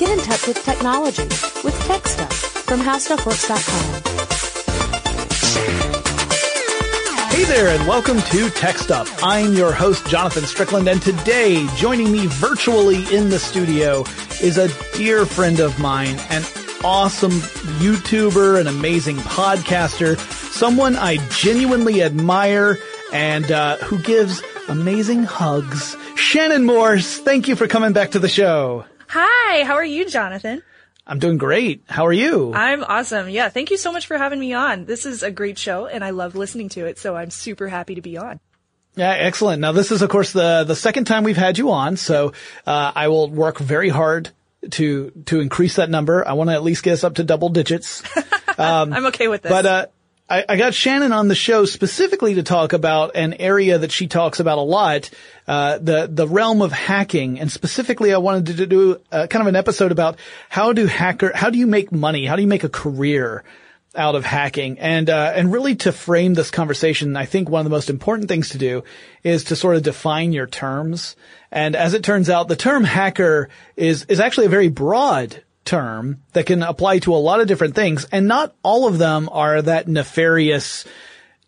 Get in touch with technology with Tech Stuff from HowStuffWorks.com. Hey there and welcome to Tech Stuff. I'm your host, Jonathan Strickland, and today joining me virtually in the studio is a dear friend of mine, an awesome YouTuber, an amazing podcaster, someone I genuinely admire and uh, who gives amazing hugs. Shannon Morse, thank you for coming back to the show. Hi, how are you, Jonathan? I'm doing great. How are you? I'm awesome. Yeah, thank you so much for having me on. This is a great show and I love listening to it, so I'm super happy to be on. Yeah, excellent. Now this is of course the the second time we've had you on, so uh, I will work very hard to to increase that number. I want to at least get us up to double digits. Um, I'm okay with this. But uh, I, I, got Shannon on the show specifically to talk about an area that she talks about a lot, uh, the the realm of hacking, and specifically, I wanted to do uh, kind of an episode about how do hacker, how do you make money, how do you make a career out of hacking, and uh, and really to frame this conversation, I think one of the most important things to do is to sort of define your terms. And as it turns out, the term hacker is is actually a very broad term that can apply to a lot of different things, and not all of them are that nefarious,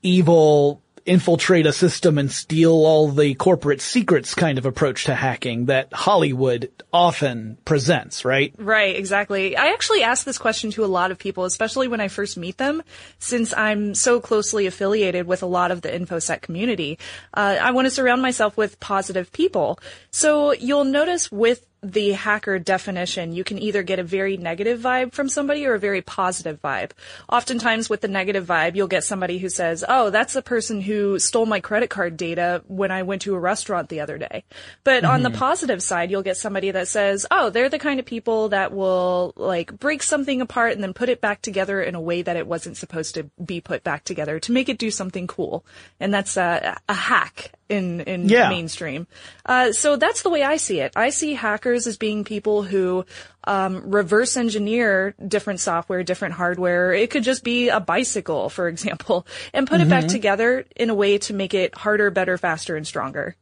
evil, infiltrate a system and steal all the corporate secrets kind of approach to hacking that Hollywood often presents, right? Right, exactly. I actually ask this question to a lot of people, especially when I first meet them, since I'm so closely affiliated with a lot of the InfoSec community. Uh, I want to surround myself with positive people. So you'll notice with the hacker definition, you can either get a very negative vibe from somebody or a very positive vibe. Oftentimes with the negative vibe, you'll get somebody who says, oh, that's the person who stole my credit card data when I went to a restaurant the other day. But mm-hmm. on the mm-hmm. positive side, you'll get somebody that says, oh, they're the kind of people that will like break something apart and then put it back together in a way that it wasn't supposed to be put back together to make it do something cool. And that's a, a hack in in yeah. mainstream. Uh, so that's the way I see it. I see hackers as being people who um, reverse engineer different software, different hardware. It could just be a bicycle, for example, and put mm-hmm. it back mm-hmm. together in a way to make it harder, better, faster, and stronger.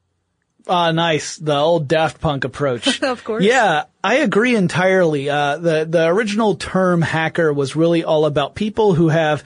Ah, nice. The old Daft Punk approach. of course. Yeah, I agree entirely. Uh, the, the original term hacker was really all about people who have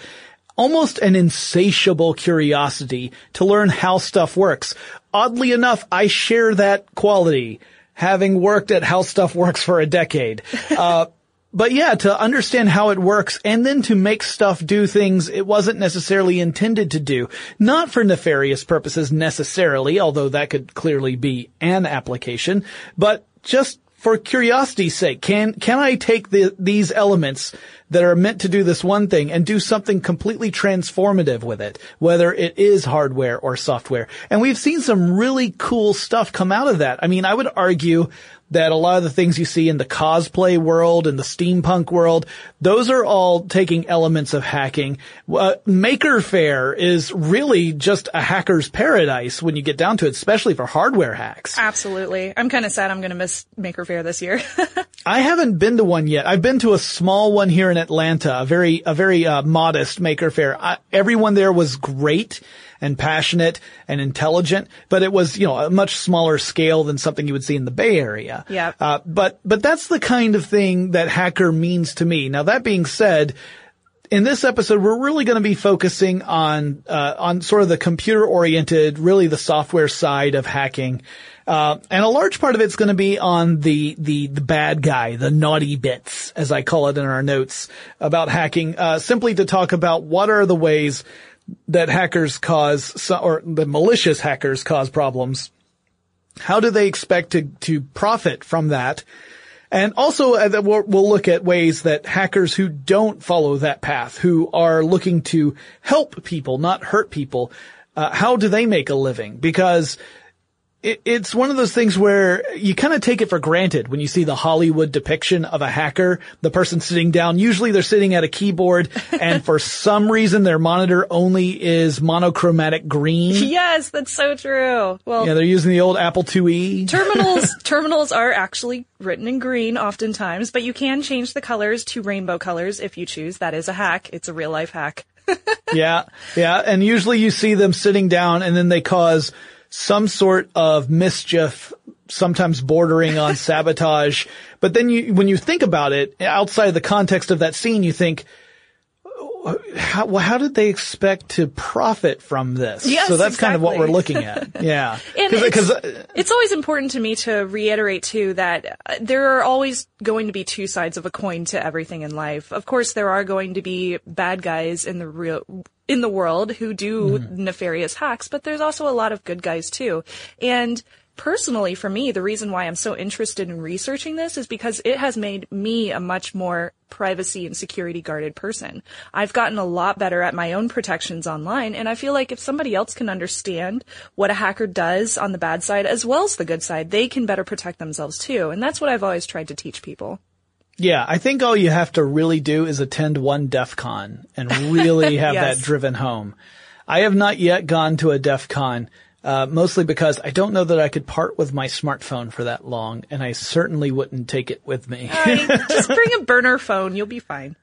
almost an insatiable curiosity to learn how stuff works. Oddly enough, I share that quality, having worked at how stuff works for a decade. Uh, but yeah, to understand how it works and then to make stuff do things it wasn't necessarily intended to do. Not for nefarious purposes necessarily, although that could clearly be an application, but just for curiosity's sake, can, can I take the, these elements that are meant to do this one thing and do something completely transformative with it, whether it is hardware or software? And we've seen some really cool stuff come out of that. I mean, I would argue that a lot of the things you see in the cosplay world and the steampunk world, those are all taking elements of hacking. Uh, Maker Faire is really just a hacker's paradise when you get down to it, especially for hardware hacks. Absolutely. I'm kind of sad I'm going to miss Maker Faire this year. I haven't been to one yet. I've been to a small one here in Atlanta, a very, a very uh, modest Maker Faire. I, everyone there was great and passionate and intelligent, but it was, you know, a much smaller scale than something you would see in the Bay Area. Yeah. Uh, but, but that's the kind of thing that hacker means to me. Now that being said, in this episode, we're really going to be focusing on uh, on sort of the computer oriented, really the software side of hacking, uh, and a large part of it's going to be on the the the bad guy, the naughty bits, as I call it in our notes about hacking. Uh, simply to talk about what are the ways that hackers cause, or the malicious hackers cause problems. How do they expect to, to profit from that? And also uh, we'll look at ways that hackers who don't follow that path, who are looking to help people, not hurt people, uh, how do they make a living? Because it, it's one of those things where you kind of take it for granted when you see the Hollywood depiction of a hacker, the person sitting down. Usually they're sitting at a keyboard and for some reason their monitor only is monochromatic green. Yes, that's so true. Well, yeah, they're using the old Apple IIe. Terminals, terminals are actually written in green oftentimes, but you can change the colors to rainbow colors if you choose. That is a hack. It's a real life hack. yeah, yeah, and usually you see them sitting down and then they cause some sort of mischief sometimes bordering on sabotage. But then you, when you think about it outside of the context of that scene, you think, how, well, how did they expect to profit from this? Yes, so that's kind of what we're looking at. Yeah. And Cause, uh, it's always important to me to reiterate too that uh, there are always going to be two sides of a coin to everything in life. Of course, there are going to be bad guys in the real in the world who do nefarious hacks, but there's also a lot of good guys too. And personally, for me, the reason why I'm so interested in researching this is because it has made me a much more privacy and security guarded person. I've gotten a lot better at my own protections online, and I feel like if somebody else can understand what a hacker does on the bad side as well as the good side, they can better protect themselves too. And that's what I've always tried to teach people. yeah, I think all you have to really do is attend one DEF CON and really have Yes. that driven home. I have not yet gone to a DEF CON. Uh, mostly because I don't know that I could part with my smartphone for that long, and I certainly wouldn't take it with me. I- just bring a burner phone, you'll be fine.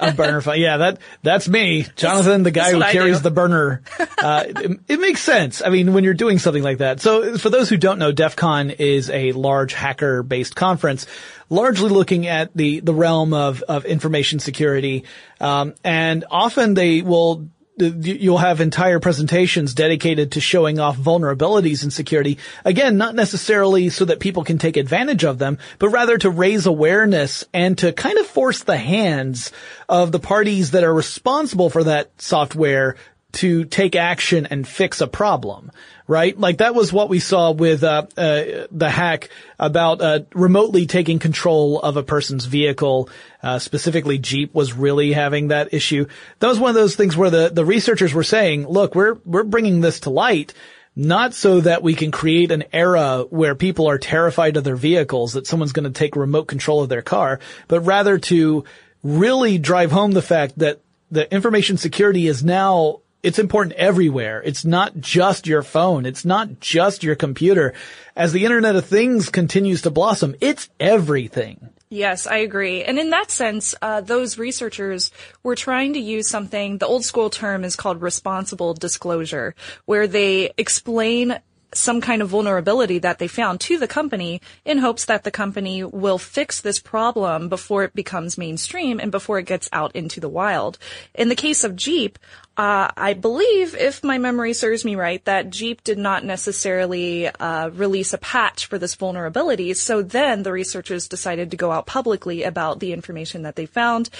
a burner phone. Yeah, that that's me, Jonathan, the guy who carries the burner. Uh, it, it makes sense. I mean, when you're doing something like that. So, for those who don't know, DEF CON is a large hacker-based conference, largely looking at the the realm of of information security, um, and often they will. You'll have entire presentations dedicated to showing off vulnerabilities in security. Again, not necessarily so that people can take advantage of them, but rather to raise awareness and to kind of force the hands of the parties that are responsible for that software to take action and fix a problem, right? Like that was what we saw with uh, uh, the hack about uh, remotely taking control of a person's vehicle. Uh, specifically, Jeep was really having that issue. That was one of those things where the the researchers were saying, "Look, we're we're bringing this to light." Not so that we can create an era where people are terrified of their vehicles, that someone's going to take remote control of their car, but rather to really drive home the fact that the information security is now it's important everywhere. It's not just your phone. It's not just your computer. As the Internet of Things continues to blossom, it's everything. Yes, I agree. And in that sense, uh, those researchers were trying to use something, the old school term is called responsible disclosure, where they explain some kind of vulnerability that they found to the company in hopes that the company will fix this problem before it becomes mainstream and before it gets out into the wild. In the case of Jeep, uh, I believe, if my memory serves me right, that Jeep did not necessarily uh, release a patch for this vulnerability. So then the researchers decided to go out publicly about the information that they found,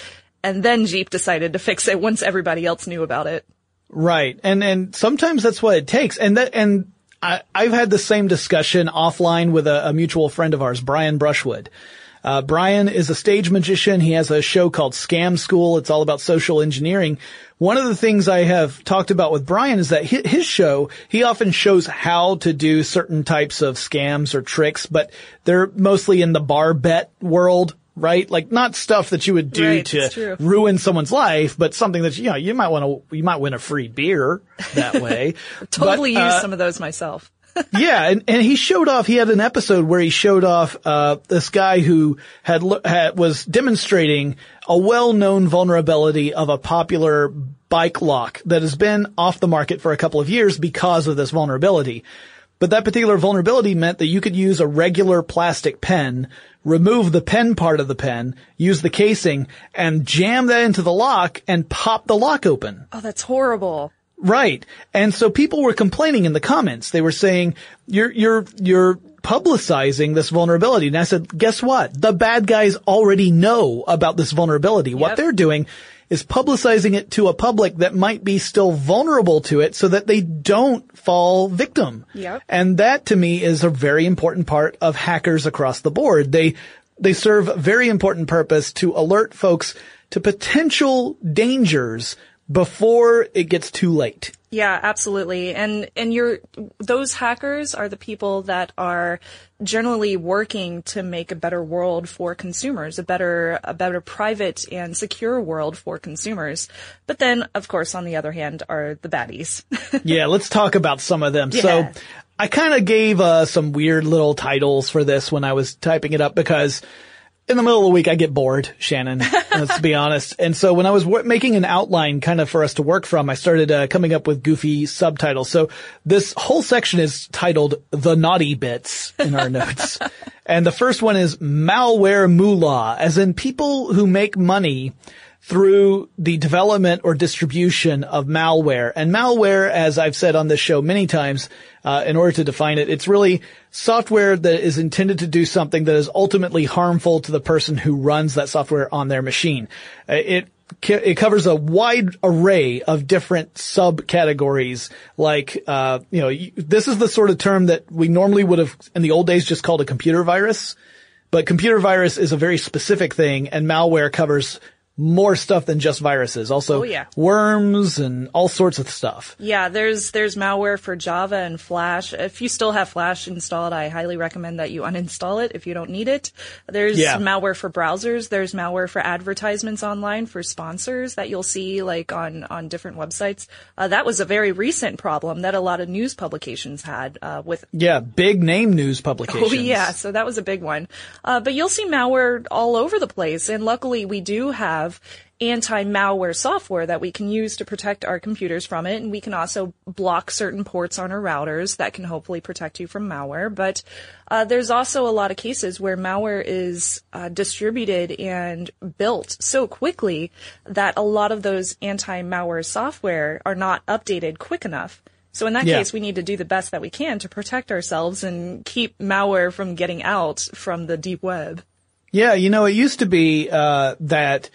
and then Jeep decided to fix it once everybody else knew about it. Right. And, and sometimes that's what it takes. And that, and I, I've had the same discussion offline with a, a mutual friend of ours, Brian Brushwood. Uh, Brian is a stage magician. He has a show called Scam School. It's all about social engineering. One of the things I have talked about with Brian is that his show, he often shows how to do certain types of scams or tricks, but they're mostly in the bar bet world, right? Like not stuff that you would do Right, to ruin someone's life, but something that, you know, you might want to, you might win a free beer that way. Totally But, uh, used some of those myself. yeah, and, and he showed off. He had an episode where he showed off uh, this guy who had, had was demonstrating a well-known vulnerability of a popular bike lock that has been off the market for a couple of years because of this vulnerability. But that particular vulnerability meant that you could use a regular plastic pen, remove the pen part of the pen, use the casing, and jam that into the lock and pop the lock open. Oh, that's horrible. Right. And so people were complaining in the comments. They were saying, you're, you're, you're publicizing this vulnerability. And I said, guess what? The bad guys already know about this vulnerability. What they're doing is publicizing it to a public that might be still vulnerable to it so that they don't fall victim. Yep. And that to me is a very important part of hackers across the board. They, they serve a very important purpose to alert folks to potential dangers before it gets too late. Yeah, absolutely. And and you're those hackers are the people that are generally working to make a better world for consumers, a better a better private and secure world for consumers. But then of course on the other hand are the baddies. yeah, let's talk about some of them. So I kind of gave uh, some weird little titles for this when I was typing it up because in the middle of the week, I get bored, Shannon. let's be honest. And so when I was w- making an outline kind of for us to work from, I started uh, coming up with goofy subtitles. So this whole section is titled "The Naughty Bits" in our notes, and the first one is malware moolah, as in people who make money through the development or distribution of malware. And malware, as I've said on this show many times, uh, in order to define it, it's really software that is intended to do something that is ultimately harmful to the person who runs that software on their machine. Uh, it it covers a wide array of different subcategories. Like, uh, you know, this is the sort of term that we normally would have in the old days just called a computer virus. But computer virus is a very specific thing, and malware covers more stuff than just viruses. Also, oh, yeah. worms and all sorts of stuff. Yeah, there's there's malware for Java and Flash. If you still have Flash installed, I highly recommend that you uninstall it if you don't need it. There's yeah. malware for browsers. There's malware for advertisements online for sponsors that you'll see like on on different websites. Uh, that was a very recent problem that a lot of news publications had uh, with. Yeah, big name news publications. Oh yeah, so that was a big one. Uh, but you'll see malware all over the place, and luckily we do have have anti-malware software that we can use to protect our computers from it. And we can also block certain ports on our routers that can hopefully protect you from malware. But uh, there's also a lot of cases where malware is uh, distributed and built so quickly that a lot of those anti-malware software are not updated quick enough. So in that yeah. case, we need to do the best that we can to protect ourselves and keep malware from getting out from the deep web. Yeah, you know, it used to be uh, that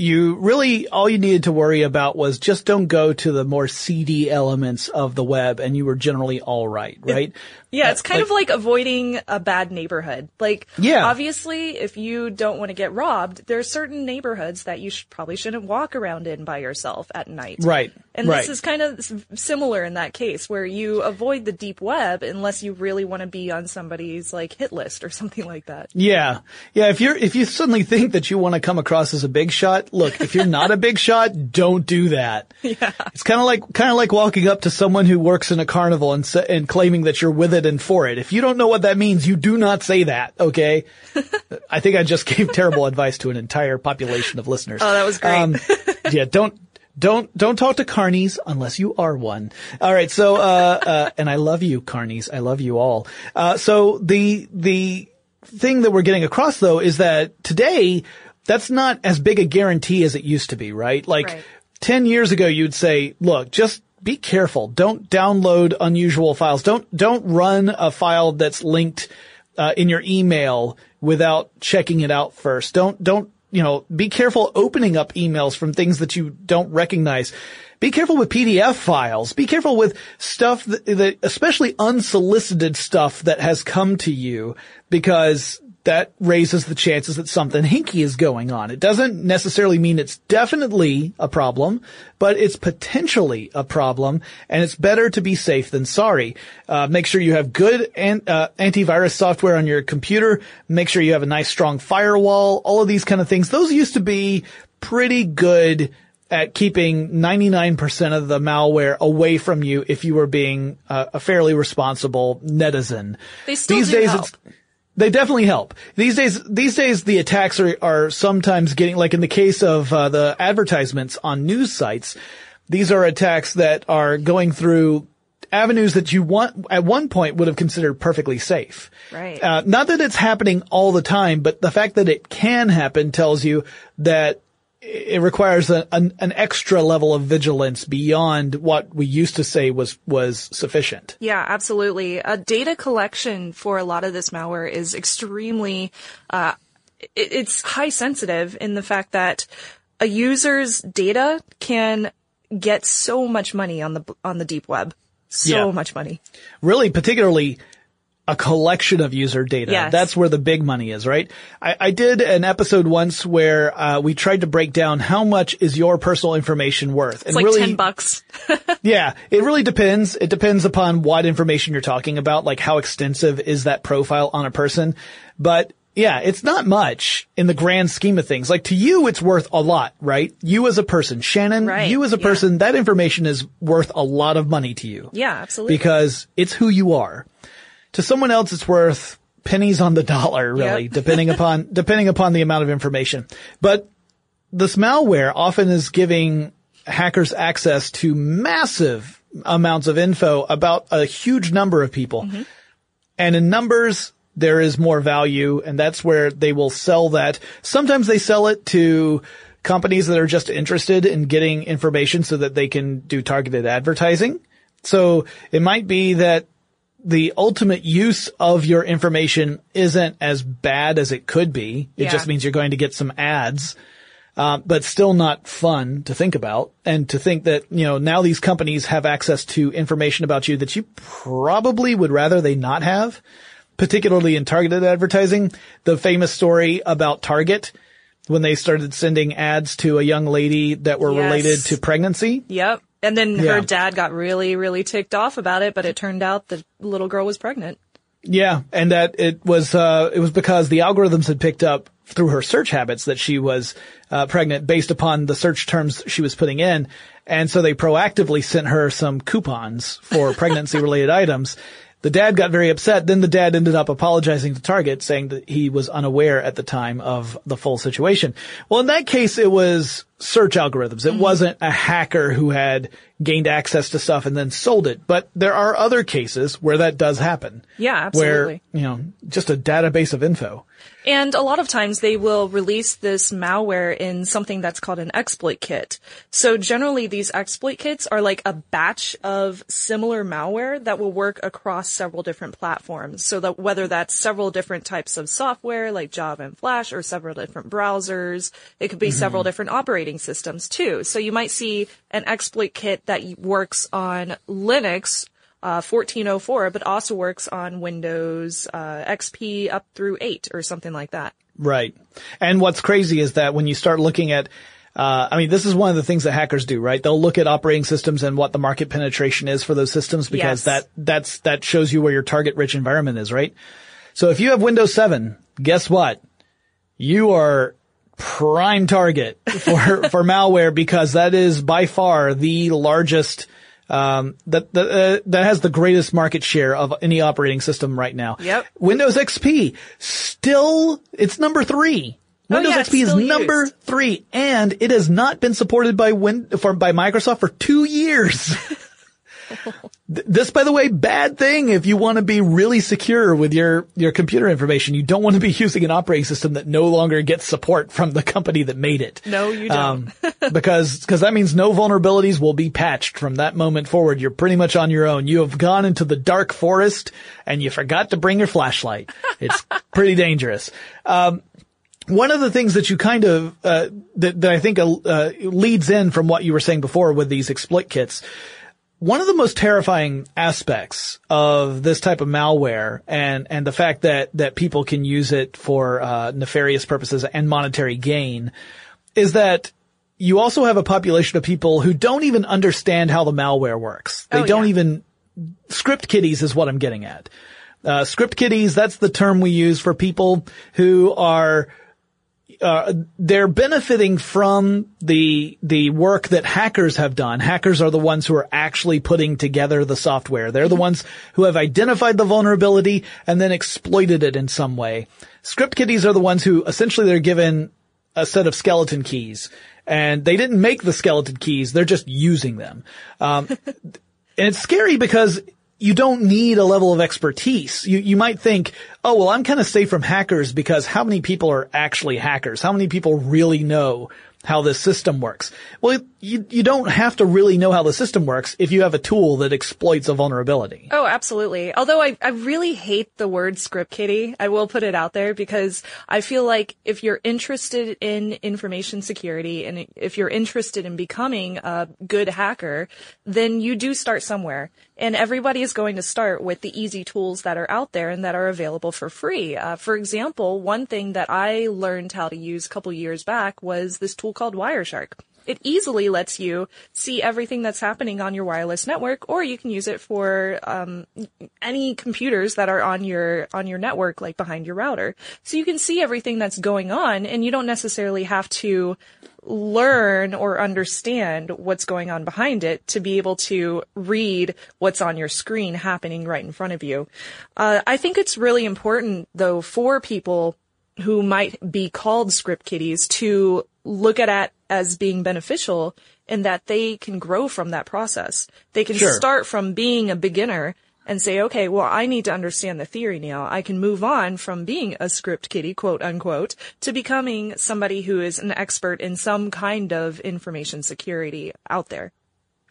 you really, all you needed to worry about was just don't go to the more seedy elements of the web and you were generally all right, right? Yeah, it's kind like, of like avoiding a bad neighborhood. Like, yeah. obviously, if you don't want to get robbed, there are certain neighborhoods that you probably shouldn't walk around in by yourself at night. Right. And right. this is kind of similar in that case where you avoid the deep web unless you really want to be on somebody's like hit list or something like that. Yeah. Yeah. If you're, if you suddenly think that you want to come across as a big shot, look, if you're not a big shot, don't do that. Yeah. It's kind of like, kind of like walking up to someone who works in a carnival and, and claiming that you're with it and for it. If you don't know what that means, you do not say that, okay? I think I just gave terrible advice to an entire population of listeners. Oh, that was great. Um, yeah, don't, don't, don't talk to carnies unless you are one. All right. So, uh, uh, and I love you, carnies. I love you all. Uh, so the, the thing that we're getting across though is that today, that's not as big a guarantee as it used to be, right? Like right. 10 years ago, you'd say, look, just be careful. Don't download unusual files. Don't, don't run a file that's linked, uh, in your email without checking it out first. Don't, don't, you know, be careful opening up emails from things that you don't recognize. Be careful with PDF files. Be careful with stuff that, that especially unsolicited stuff that has come to you because that raises the chances that something hinky is going on. It doesn't necessarily mean it's definitely a problem, but it's potentially a problem, and it's better to be safe than sorry. Uh, make sure you have good an, uh, antivirus software on your computer. Make sure you have a nice strong firewall. All of these kind of things. Those used to be pretty good at keeping 99% of the malware away from you if you were being uh, a fairly responsible netizen. They still These days help. it's they definitely help. These days, these days the attacks are, are sometimes getting, like in the case of uh, the advertisements on news sites, these are attacks that are going through avenues that you want at one point would have considered perfectly safe. Right. Uh, not that it's happening all the time, but the fact that it can happen tells you that it requires a, an, an, extra level of vigilance beyond what we used to say was was sufficient. Yeah, absolutely. Uh, data collection for a lot of this malware is extremely, uh, it, it's high sensitive in the fact that a user's data can get so much money on the on the deep web, so Yeah. much money. Really, particularly a collection of user data. Yes. That's where the big money is, right? I, I did an episode once where uh, we tried to break down how much is your personal information worth, It's like really, ten bucks. yeah, it really depends. It depends upon what information you're talking about, like how extensive is that profile on a person. But yeah, it's not much in the grand scheme of things. Like to you, it's worth a lot, right? You as a person, Shannon, Right, you as a yeah. person, that information is worth a lot of money to you yeah, absolutely. because it's who you are. To someone else, it's worth pennies on the dollar, really, Yep. depending upon, depending upon the amount of information. But this malware often is giving hackers access to massive amounts of info about a huge number of people. Mm-hmm. And in numbers, there is more value and that's where they will sell that. Sometimes they sell it to companies that are just interested in getting information so that they can do targeted advertising. So it might be that the ultimate use of your information isn't as bad as it could be. It Yeah. just means you're going to get some ads. Um, but still not fun to think about and to think that, you know, now these companies have access to information about you that you probably would rather they not have, particularly in targeted advertising. The famous story about Target when they started sending ads to a young lady that were Yes. related to pregnancy. Yep. And then Yeah. her dad got really, really ticked off about it, but it turned out the little girl was pregnant. Yeah, and that it was uh, it was because the algorithms had picked up through her search habits that she was uh, pregnant based upon the search terms she was putting in, and so they proactively sent her some coupons for pregnancy related items. The dad got very upset. Then the dad ended up apologizing to Target, saying that he was unaware at the time of the full situation. Well, in that case, it was search algorithms. It mm-hmm. wasn't a hacker who had gained access to stuff and then sold it. But there are other cases where that does happen. Yeah, absolutely. Where, you know, just a database of info. And a lot of times they will release this malware in something that's called an exploit kit. So generally these exploit kits are like a batch of similar malware that will work across several different platforms. So that whether that's several different types of software like Java and Flash or several different browsers, it could be mm-hmm. several different operating systems too. So you might see an exploit kit that works on Linux uh, 1404, but also works on Windows uh, XP up through 8 or something like that. Right. And what's crazy is that when you start looking at, uh, I mean, this is one of the things that hackers do, right? They'll look at operating systems and what the market penetration is for those systems because Yes. that, that's, that shows you where your target rich environment is, right? So if you have Windows 7, guess what? You are prime target for, for malware because that is by far the largest, um, that, that, uh, that has the greatest market share of any operating system right now. Yep. Windows XP still, it's number three. Oh, Windows yeah, XP is number used. three and it has not been supported by Win, for, by Microsoft for two years. Th- This, by the way, bad thing if you want to be really secure with your, your computer information. You don't want to be using an operating system that no longer gets support from the company that made it. No, you don't. Um, because, because that means no vulnerabilities will be patched from that moment forward. You're pretty much on your own. You have gone into the dark forest and you forgot to bring your flashlight. It's pretty dangerous. Um, one of the things that you kind of uh, that, that I think uh, leads in from what you were saying before with these exploit kits. One of the most terrifying aspects of this type of malware and, and the fact that, that people can use it for, uh, nefarious purposes and monetary gain is that you also have a population of people who don't even understand how the malware works. They Oh, don't yeah. even, script kiddies is what I'm getting at. Uh, script kiddies, that's the term we use for people who are uh, they're benefiting from the the work that hackers have done. Hackers are the ones who are actually putting together the software. They're the ones who have identified the vulnerability and then exploited it in some way. Script kiddies are the ones who essentially they're given a set of skeleton keys and they didn't make the skeleton keys. They're just using them. Um, and it's scary because you don't need a level of expertise. You, you might think, oh, well, I'm kind of safe from hackers because how many people are actually hackers? How many people really know how this system works? Well, you, you don't have to really know how the system works if you have a tool that exploits a vulnerability. Oh, absolutely. Although I, I really hate the word script kiddie. I will put it out there because I feel like if you're interested in information security and if you're interested in becoming a good hacker, then you do start somewhere. And everybody is going to start with the easy tools that are out there and that are available for free. Uh, for example, one thing that I learned how to use a couple years back was this tool called Wireshark. It easily lets you see everything that's happening on your wireless network, or you can use it for um, any computers that are on your on your network, like behind your router. So you can see everything that's going on, and you don't necessarily have to learn or understand what's going on behind it to be able to read what's on your screen happening right in front of you. Uh, I think it's really important though for people who might be called script kiddies to look at it as being beneficial in that they can grow from that process. They can Sure. start from being a beginner and say, okay, well, I need to understand the theory now. I can move on from being a script kiddie, quote unquote, to becoming somebody who is an expert in some kind of information security out there.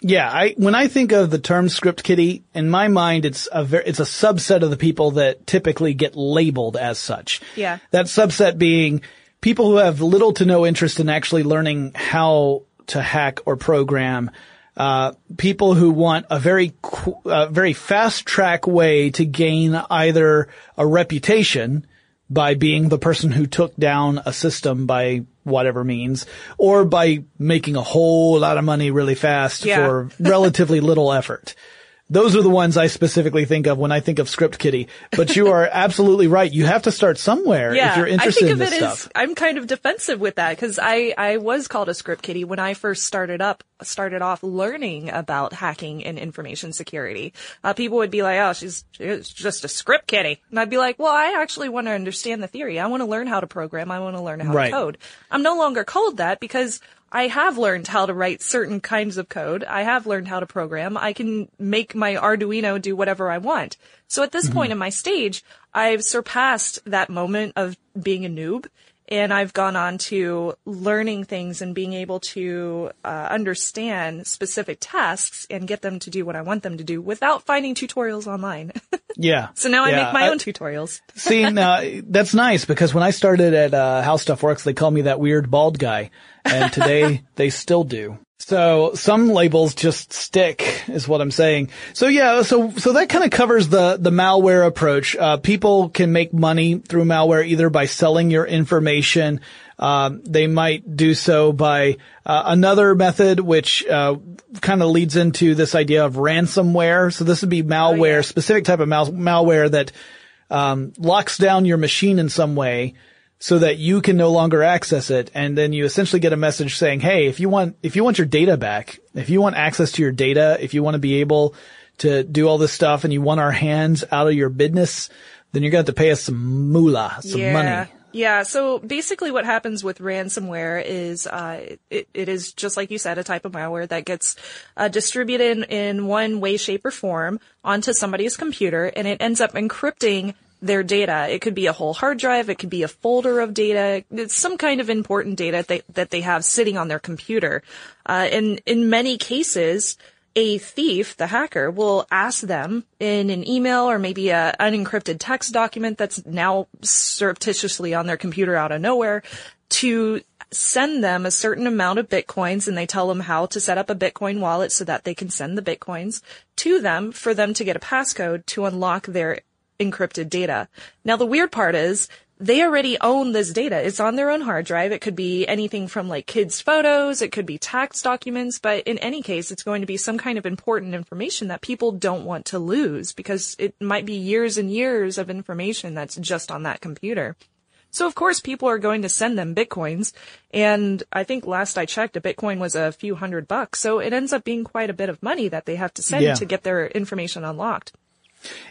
Yeah, I when I think of the term script kiddie, in my mind, it's a ver- it's a subset of the people that typically get labeled as such. Yeah. That subset being people who have little to no interest in actually learning how to hack or program. Uh, people who want a very, qu- uh, very fast track way to gain either a reputation by being the person who took down a system by whatever means, or by making a whole lot of money really fast Yeah. for relatively little effort. Those are the ones I specifically think of when I think of Script Kiddie. But you are absolutely right. You have to start somewhere Yeah, if you're interested I think in of this it stuff. as I'm kind of defensive with that because I I was called a script kiddie when I first started up started off learning about hacking and information security. Uh, people would be like, "Oh, she's she's just a script kiddie," and I'd be like, "Well, I actually want to understand the theory. I want to learn how to program. I want to learn how Right. to code." I'm no longer called that because. I have learned how to write certain kinds of code. I have learned how to program. I can make my Arduino do whatever I want. So at this point in my stage, I've surpassed that moment of being a noob and I've gone on to learning things and being able to uh, understand specific tasks and get them to do what I want them to do without finding tutorials online. Yeah. so now I make my own tutorials. See, now that's nice because when I started at uh, How Stuff Works, they called me that weird bald guy, and today they still do. So some labels just stick, is what I'm saying. So yeah, so so that kind of covers the the malware approach. Uh, people can make money through malware either by selling your information. Um, they might do so by uh, another method, which uh, kind of leads into this idea of ransomware. So this would be malware, yeah. specific type of mal- malware that um, locks down your machine in some way so that you can no longer access it. And then you essentially get a message saying, Hey, if you want, if you want your data back, if you want access to your data, if you want to be able to do all this stuff and you want our hands out of your business, then you're going to have to pay us some moolah, some yeah. money. Yeah. So basically what happens with ransomware is, uh, it, it is just like you said, a type of malware that gets uh, distributed in, in one way, shape or form onto somebody's computer and it ends up encrypting their data. It could be a whole hard drive. It could be a folder of data. It's some kind of important data they, that they have sitting on their computer. Uh, and in many cases, a thief, the hacker, will ask them in an email or maybe a unencrypted text document that's now surreptitiously on their computer out of nowhere to send them a certain amount of bitcoins and they tell them how to set up a bitcoin wallet so that they can send the bitcoins to them for them to get a passcode to unlock their encrypted data. Now the weird part is they already own this data. It's on their own hard drive. It could be anything from like kids' photos. It could be tax documents, but in any case, it's going to be some kind of important information that people don't want to lose because it might be years and years of information that's just on that computer. So of course people are going to send them bitcoins and I think last I checked a bitcoin was a few hundred bucks. So it ends up being quite a bit of money that they have to send Yeah. to get their information unlocked.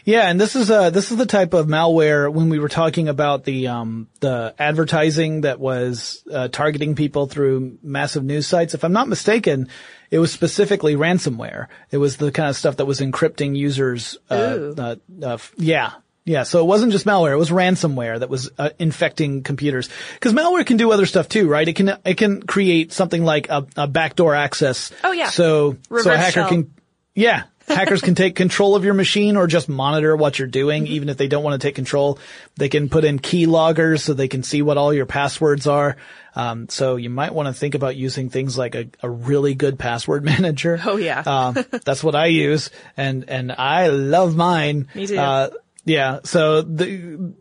Yeah, and this is uh this is the type of malware when we were talking about the um the advertising that was uh, targeting people through massive news sites. If I'm not mistaken, it was specifically ransomware. It was the kind of stuff that was encrypting users. Uh, uh, uh, yeah. Yeah, so it wasn't just malware; it was ransomware that was uh, infecting computers. Because malware can do other stuff too, right? It can it can create something like a, a backdoor access. Oh, yeah. So so a hacker shell. can yeah. Hackers can take control of your machine or just monitor what you're doing, Mm-hmm. even if they don't want to take control. They can put in key loggers so they can see what all your passwords are. Um, so you might want to think about using things like a, a really good password manager. Oh, yeah. um, that's what I use, and and I love mine. Me too. Uh, yeah. So the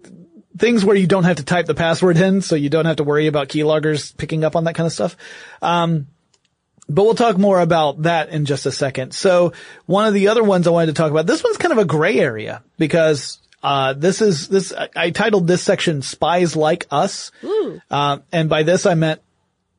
things where you don't have to type the password in, so you don't have to worry about keyloggers picking up on that kind of stuff. Um, but we'll talk more about that in just a second. So one of the other ones I wanted to talk about, this one's kind of a gray area because, uh, this is, this, I, titled this section Spies Like Us. Uh, and by this I meant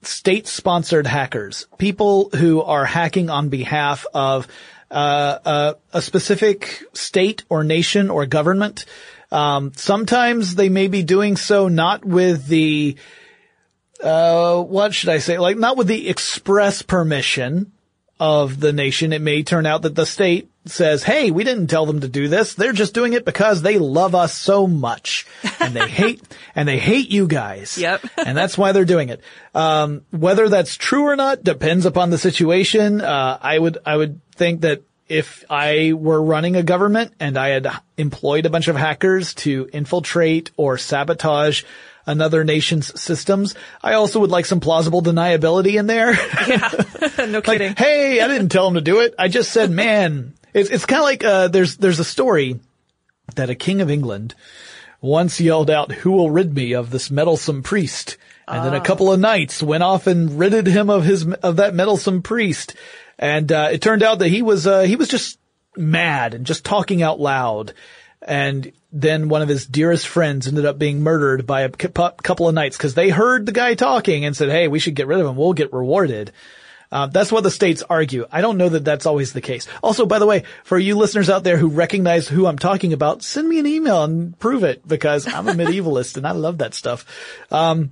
state-sponsored hackers, people who are hacking on behalf of uh, uh, a specific state or nation or government. Um, sometimes they may be doing so not with the uh, what should I say? Like not with the express permission of the nation. It may turn out that the state says, Hey, we didn't tell them to do this. They're just doing it because they love us so much and they hate, and they hate you guys. Yep. and that's why they're doing it. Um, whether that's true or not depends upon the situation. Uh, I would, I would think that if I were running a government and I had employed a bunch of hackers to infiltrate or sabotage another nation's systems, I also would like some plausible deniability in there. Yeah. no kidding. like, hey, I didn't tell him to do it. I just said, man, it's, it's kind of like, uh, there's, there's a story that a king of England once yelled out, who will rid me of this meddlesome priest? And then a couple of knights went off and ridded him of his, of that meddlesome priest. And, uh, it turned out that he was, uh, he was just mad and just talking out loud. And then one of his dearest friends ended up being murdered by a couple of knights because they heard the guy talking and said, Hey, we should get rid of him. We'll get rewarded. Uh, that's what the states argue. I don't know that that's always the case. Also, by the way, for you listeners out there who recognize who I'm talking about, send me an email and prove it because I'm a medievalist and I love that stuff. Um,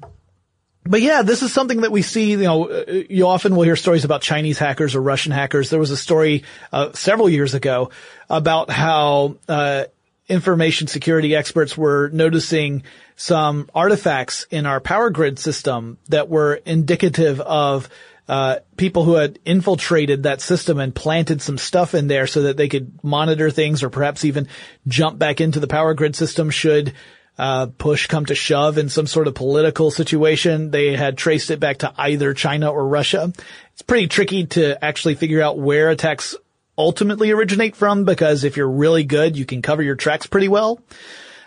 but yeah, this is something that we see, you know, you often will hear stories about Chinese hackers or Russian hackers. There was a story, uh, several years ago about how, uh, information security experts were noticing some artifacts in our power grid system that were indicative of uh, people who had infiltrated that system and planted some stuff in there so that they could monitor things or perhaps even jump back into the power grid system should uh, push come to shove in some sort of political situation. They had traced it back to either China or Russia. It's pretty tricky to actually figure out where attacks ultimately originate from because if you're really good, you can cover your tracks pretty well.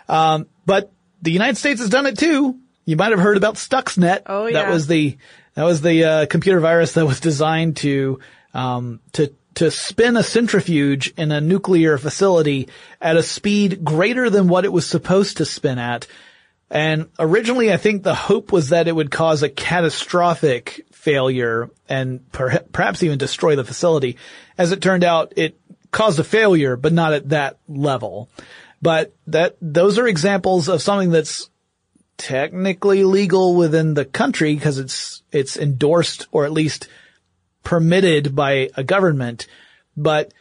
Um, but the United States has done it too. You might have heard about Stuxnet. Oh, yeah. That was the that was the uh, computer virus that was designed to um, to to spin a centrifuge in a nuclear facility at a speed greater than what it was supposed to spin at. And originally, I think the hope was that it would cause a catastrophic failure and per- perhaps even destroy the facility. As it turned out, it caused a failure, but not at that level. But that, those are examples of something that's technically legal within the country because it's, it's endorsed or at least permitted by a government, but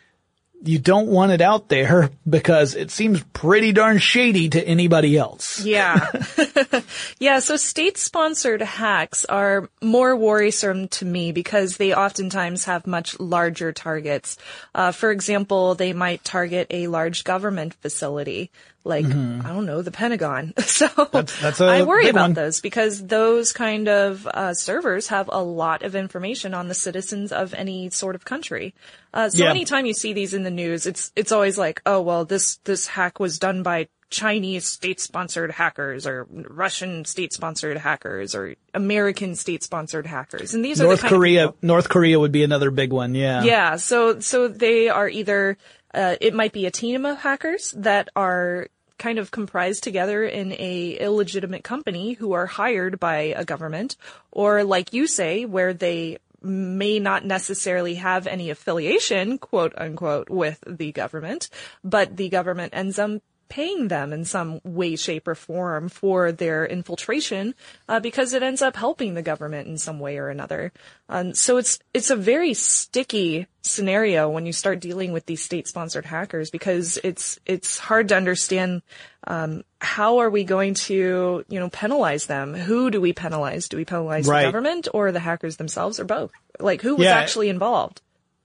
you don't want it out there because it seems pretty darn shady to anybody else. Yeah. yeah, so state sponsored hacks are more worrisome to me because they oftentimes have much larger targets. Uh, for example, they might target a large government facility. Like, I don't know, the Pentagon. So Mm-hmm. that's a I worry about one. those because those kind of uh, servers have a lot of information on the citizens of any sort of country. Uh, so Yeah. anytime you see these in the news, it's it's always like, oh well, this this hack was done by Chinese state-sponsored hackers or Russian state-sponsored hackers or American state-sponsored hackers, and these are North the kind Of Korea, people- North Korea would be another big one. Yeah. yeah, so so they are either uh, it might be a team of hackers that are kind of comprised together in a illegitimate company who are hired by a government, or like you say, where they may not necessarily have any affiliation, quote unquote, with the government, but the government ends up paying them in some way, shape, or form for their infiltration uh, because it ends up helping the government in some way or another. Um, so it's it's a very sticky scenario when you start dealing with these state-sponsored hackers because it's it's hard to understand um, how are we going to you know penalize them? Who do we penalize? Do we penalize Right. the government or the hackers themselves or both? Like who was Yeah. actually involved?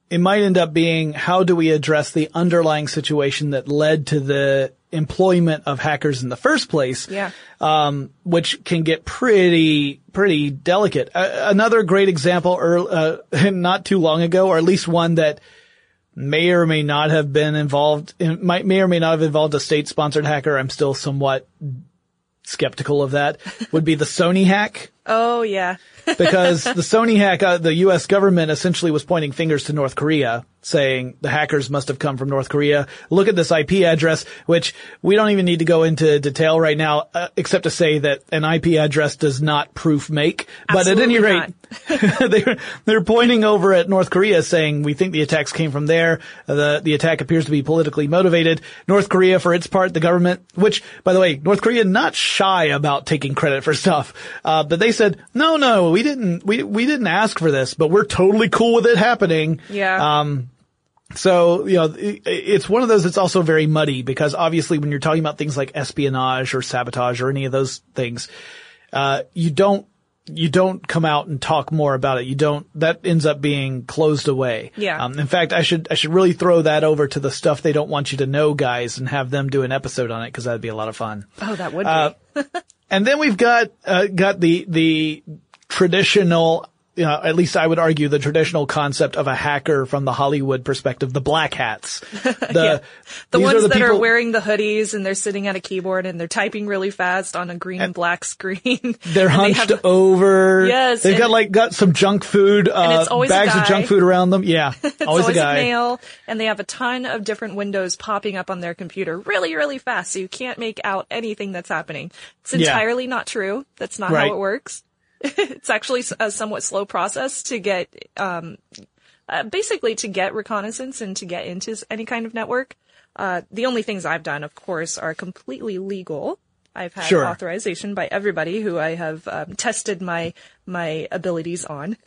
It might end up being how do we address the underlying situation that led to the employment of hackers in the first place? Yeah. um, which can get pretty, pretty delicate. Uh, another great example, uh, not too long ago, or at least one that may or may not have been involved, in, might, may or may not have involved a state-sponsored hacker. I'm still somewhat skeptical of that. Would be the Sony hack. Oh yeah. because the Sony hack, uh, the U.S. government essentially was pointing fingers to North Korea, saying the hackers must have come from North Korea. Look at this IP address, which we don't even need to go into detail right now, uh, except to say that an IP address does not proof make. But at any rate, they're, they're pointing over at North Korea saying, we think the attacks came from there. The, the attack appears to be politically motivated. North Korea, for its part, the government, which, by the way, North Korea not shy about taking credit for stuff. Uh, but they said, no, no, we didn't, we, we didn't ask for this, but we're totally cool with it happening. Yeah. Um, so, you know, it's one of those that's also very muddy because obviously when you're talking about things like espionage or sabotage or any of those things, uh, you don't, you don't come out and talk more about it. You don't, that ends up being closed away. Yeah. Um, in fact, I should, I should really throw that over to the stuff they don't want you to know guys and have them do an episode on it because that'd be a lot of fun. oh, that would be. uh, And then we've got, uh, got the, the traditional, you know, at least I would argue the traditional concept of a hacker from the Hollywood perspective, the black hats. The, the these ones the that are wearing the hoodies and they're sitting at a keyboard and they're typing really fast on a green and black screen. They're And they hunched have- over. Yes, They've got like, got some junk food, uh, a bags of junk food around them. Yeah. It's always, always a guy. male, and they have a ton of different windows popping up on their computer really, really fast, so you can't make out anything that's happening. It's Yeah. entirely not true. That's not Right. how it works. It's actually a somewhat slow process to get, um, uh, basically to get reconnaissance and to get into any kind of network. Uh, the only things I've done, of course, are completely legal. I've had Sure. authorization by everybody who I have um, tested my my abilities on.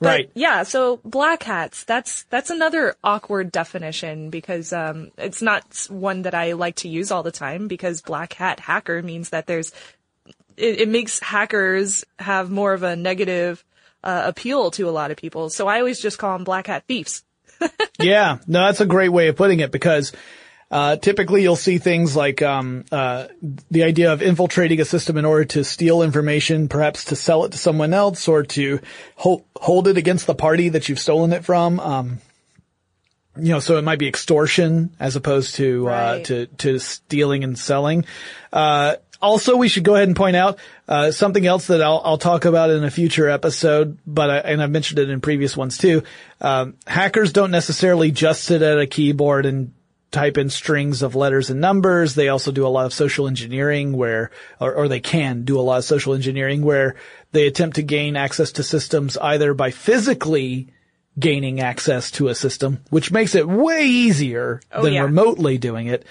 But Right. yeah, so black hats, that's, that's another awkward definition because, um, it's not one that I like to use all the time because black hat hacker means that there's, it, it makes hackers have more of a negative, uh, appeal to a lot of people. So I always just call them black hat thieves. yeah, no, that's a great way of putting it because uh, typically you'll see things like um, uh, the idea of infiltrating a system in order to steal information, perhaps to sell it to someone else or to hold, hold it against the party that you've stolen it from. Um, you know, so it might be extortion as opposed to uh, to to stealing and selling. Uh, also, we should go ahead and point out uh, something else that I'll, I'll talk about in a future episode, but I, and I've mentioned it in previous ones too. Um, hackers don't necessarily just sit at a keyboard and type in strings of letters and numbers. They also do a lot of social engineering where, or, or they can do a lot of social engineering where they attempt to gain access to systems either by physically gaining access to a system, which makes it way easier Oh, than yeah. remotely doing it.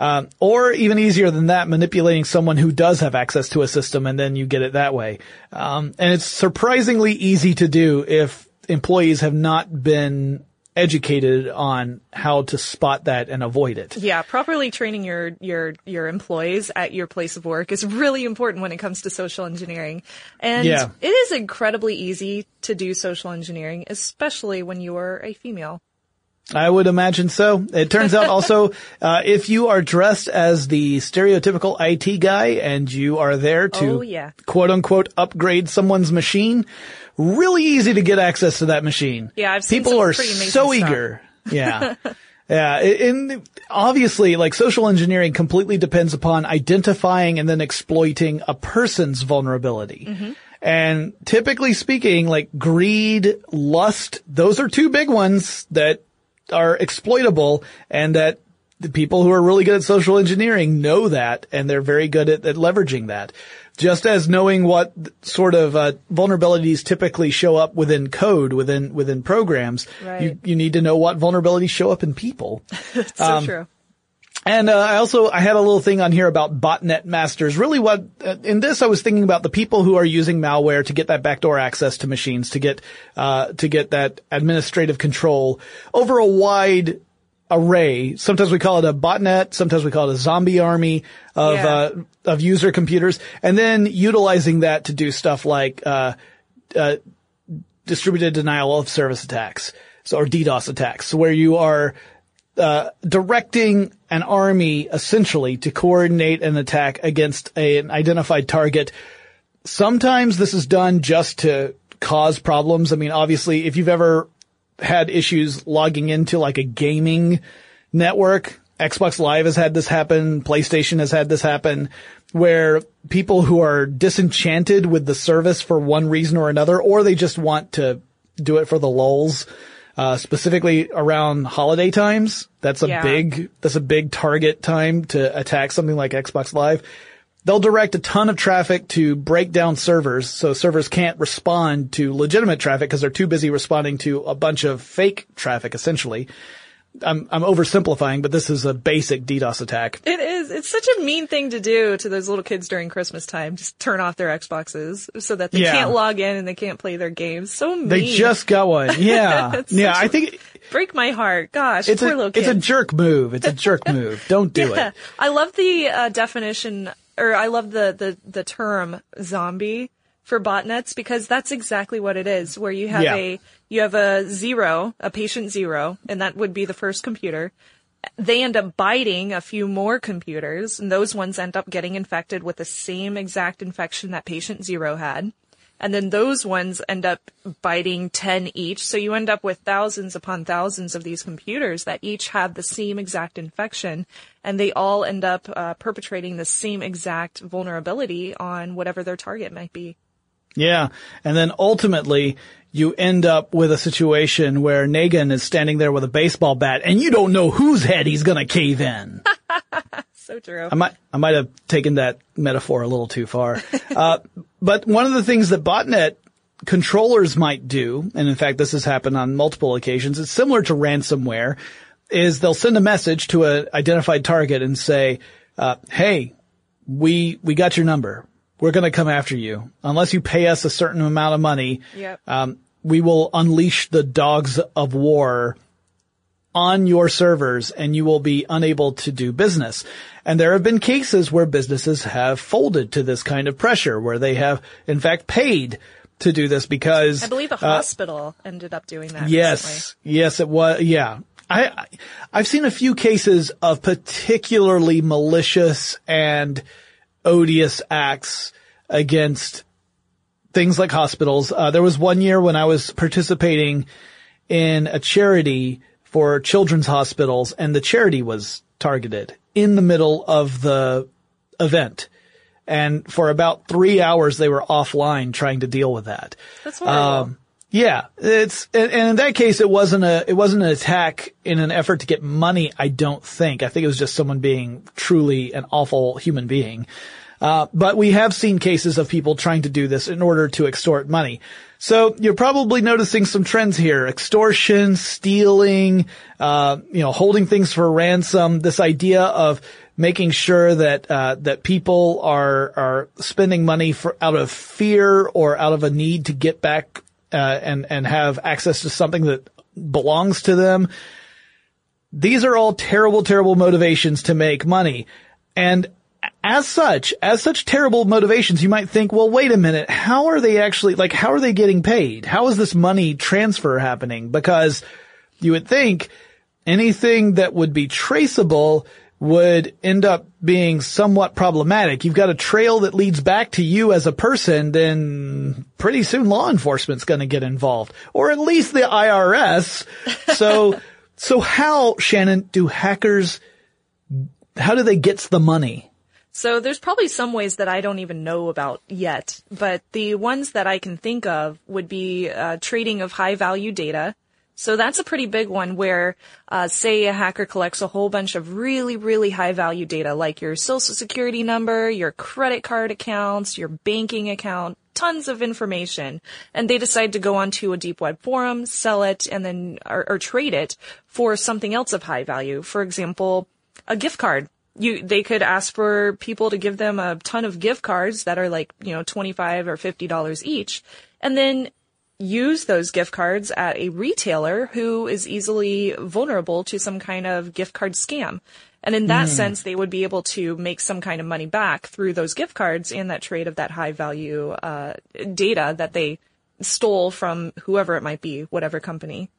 Um, or even easier than that, manipulating someone who does have access to a system and then you get it that way. Um, and it's surprisingly easy to do if employees have not been educated on how to spot that and avoid it. Yeah, properly training your your your employees at your place of work is really important when it comes to social engineering. And Yeah. it is incredibly easy to do social engineering, especially when you are a female. I would imagine so. It turns out also, uh, if you are dressed as the stereotypical IT guy and you are there to Oh, yeah. quote unquote upgrade someone's machine, really easy to get access to that machine. Yeah, I've seen People are so stuff. eager. Yeah. Yeah, and obviously, like social engineering completely depends upon identifying and then exploiting a person's vulnerability. Mm-hmm. And typically speaking, like greed, lust, those are two big ones that are exploitable and that the people who are really good at social engineering know that and they're very good at, at leveraging that. Just as knowing what sort of uh, vulnerabilities typically show up within code, within within programs, Right. you you need to know what vulnerabilities show up in people. So Um, true. And uh, I also I had a little thing on here about botnet masters. Really, what uh, in this I was thinking about the people who are using malware to get that backdoor access to machines, to get uh, to get that administrative control over a wide array. Sometimes we call it a botnet. Sometimes we call it a zombie army of Yeah. uh, of user computers, and then utilizing that to do stuff like uh, uh, distributed denial of service attacks, so or DDoS attacks, where you are uh, directing an army essentially to coordinate an attack against a, an identified target. Sometimes this is done just to cause problems. I mean, obviously, if you've ever had issues logging into like a gaming network, Xbox Live has had this happen. PlayStation has had this happen where people who are disenchanted with the service for one reason or another, or they just want to do it for the lulls, uh, specifically around holiday times. That's a Yeah. big, that's a big target time to attack something like Xbox Live. They'll direct a ton of traffic to break down servers so servers can't respond to legitimate traffic because they're too busy responding to a bunch of fake traffic essentially. I'm, I'm oversimplifying, but this is a basic DDoS attack. It is. It's such a mean thing to do to those little kids during Christmas time. Just turn off their Xboxes so that they Yeah. can't log in and they can't play their games. So mean. They just got one. Yeah. Yeah. I think break my heart. Gosh, it's poor a, little it's a jerk move. It's a jerk move. Don't do Yeah. it. I love the uh, definition, or I love the, the, the term zombie for botnets because that's exactly what it is, where you have Yeah. a, you have a zero, a patient zero, and that would be the first computer. They end up biting a few more computers, and those ones end up getting infected with the same exact infection that patient zero had. And then those ones end up biting 10 each. So you end up with thousands upon thousands of these computers that each have the same exact infection. And they all end up uh, perpetrating the same exact vulnerability on whatever their target might be. Yeah. And then ultimately you end up with a situation where Negan is standing there with a baseball bat and you don't know whose head he's going to cave in. So true. I might, I might have taken that metaphor a little too far. Uh, but one of the things that botnet controllers might do, and in fact this has happened on multiple occasions, it's similar to ransomware, is they'll send a message to an identified target and say, uh, hey, we, we got your number. We're going to come after you. Unless you pay us a certain amount of money, Yep. um, we will unleash the dogs of war on your servers and you will be unable to do business. And there have been cases where businesses have folded to this kind of pressure, where they have in fact paid to do this because I believe a uh, hospital ended up doing that. Yes, yes, it was. Yeah, I, I I've seen a few cases of particularly malicious and odious acts against things like hospitals. Uh, there was one year when I was participating in a charity for children's hospitals, and the charity was targeted in the middle of the event. And for about three hours, they were offline trying to deal with that. That's horrible. Um, yeah, it's and, in that case, it wasn't a it wasn't an attack in an effort to get money. I don't think. I think it was just someone being truly an awful human being. Uh, but we have seen cases of people trying to do this in order to extort money. So you're probably noticing some trends here: extortion, stealing, uh, you know, holding things for ransom. This idea of making sure that uh, that people are are spending money for out of fear or out of a need to get back uh, and and have access to something that belongs to them. These are all terrible, terrible motivations to make money, and as such, as such terrible motivations, you might think, well, wait a minute, how are they actually like? How are they getting paid? How is this money transfer happening? Because you would think anything that would be traceable would end up being somewhat problematic. You've got a trail that leads back to you as a person, then pretty soon law enforcement's going to get involved, or at least the IRS. So, so how, Shannon, do hackers, how do they get the money? So there's probably some ways that I don't even know about yet, but the ones that I can think of would be uh, trading of high value data. So that's a pretty big one where, uh, say a hacker collects a whole bunch of really, really high value data like your social security number, your credit card accounts, your banking account, tons of information, and they decide to go onto a deep web forum, sell it, and then, or, or trade it for something else of high value. For example, a gift card. You they could ask for people to give them a ton of gift cards that are like you know 25 or 50 dollars each. And then use those gift cards at a retailer who is easily vulnerable to some kind of gift card scam and in that sense they would be able to make some kind of money back through those gift cards and that trade of that high value uh, data that they stole from whoever it might be whatever company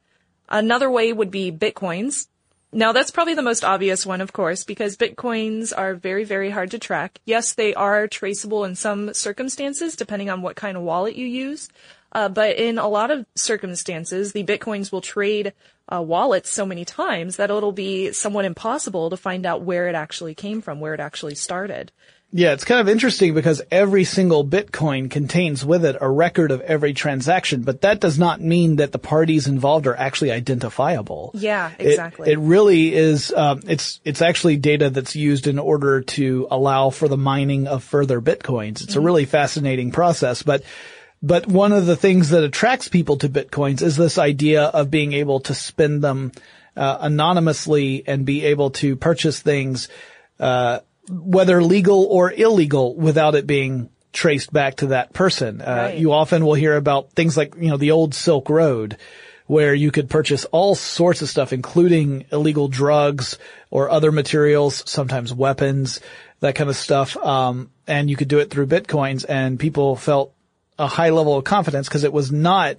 Another way would be bitcoins. Now that's probably the most obvious one, of course, because bitcoins are very, very hard to track. Yes, they are traceable in some circumstances, depending on what kind of wallet you use. Uh, but in a lot of circumstances, the bitcoins will trade uh, wallets so many times that it'll be somewhat impossible to find out where it actually came from, where it actually started. Yeah, it's kind of interesting because every single Bitcoin contains with it a record of every transaction, but that does not mean that the parties involved are actually identifiable. Yeah, exactly. It, really is. Um, it's it's actually data that's used in order to allow for the mining of further bitcoins. It's a really fascinating process, but. But one of the things that attracts people to bitcoins is this idea of being able to spend them uh, anonymously and be able to purchase things uh, whether legal or illegal without it being traced back to that person. Uh, Right. You often will hear about things like, you know, the old Silk Road where you could purchase all sorts of stuff, including illegal drugs or other materials, sometimes weapons, that kind of stuff. Um, and you could do it through bitcoins and people felt a high level of confidence because it was not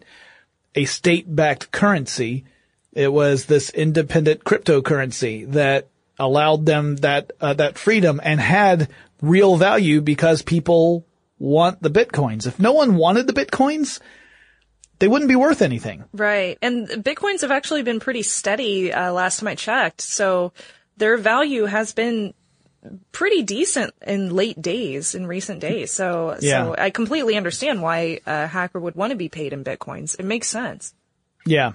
a state-backed currency. It was this independent cryptocurrency that allowed them that uh, that freedom and had real value because people want the bitcoins. If no one wanted the bitcoins, they wouldn't be worth anything. Right. And Bitcoins have actually been pretty steady, uh, last time I checked. So their value has been pretty decent in late days, in recent days. So, Yeah. so I completely understand why a hacker would want to be paid in Bitcoins. It makes sense. Yeah.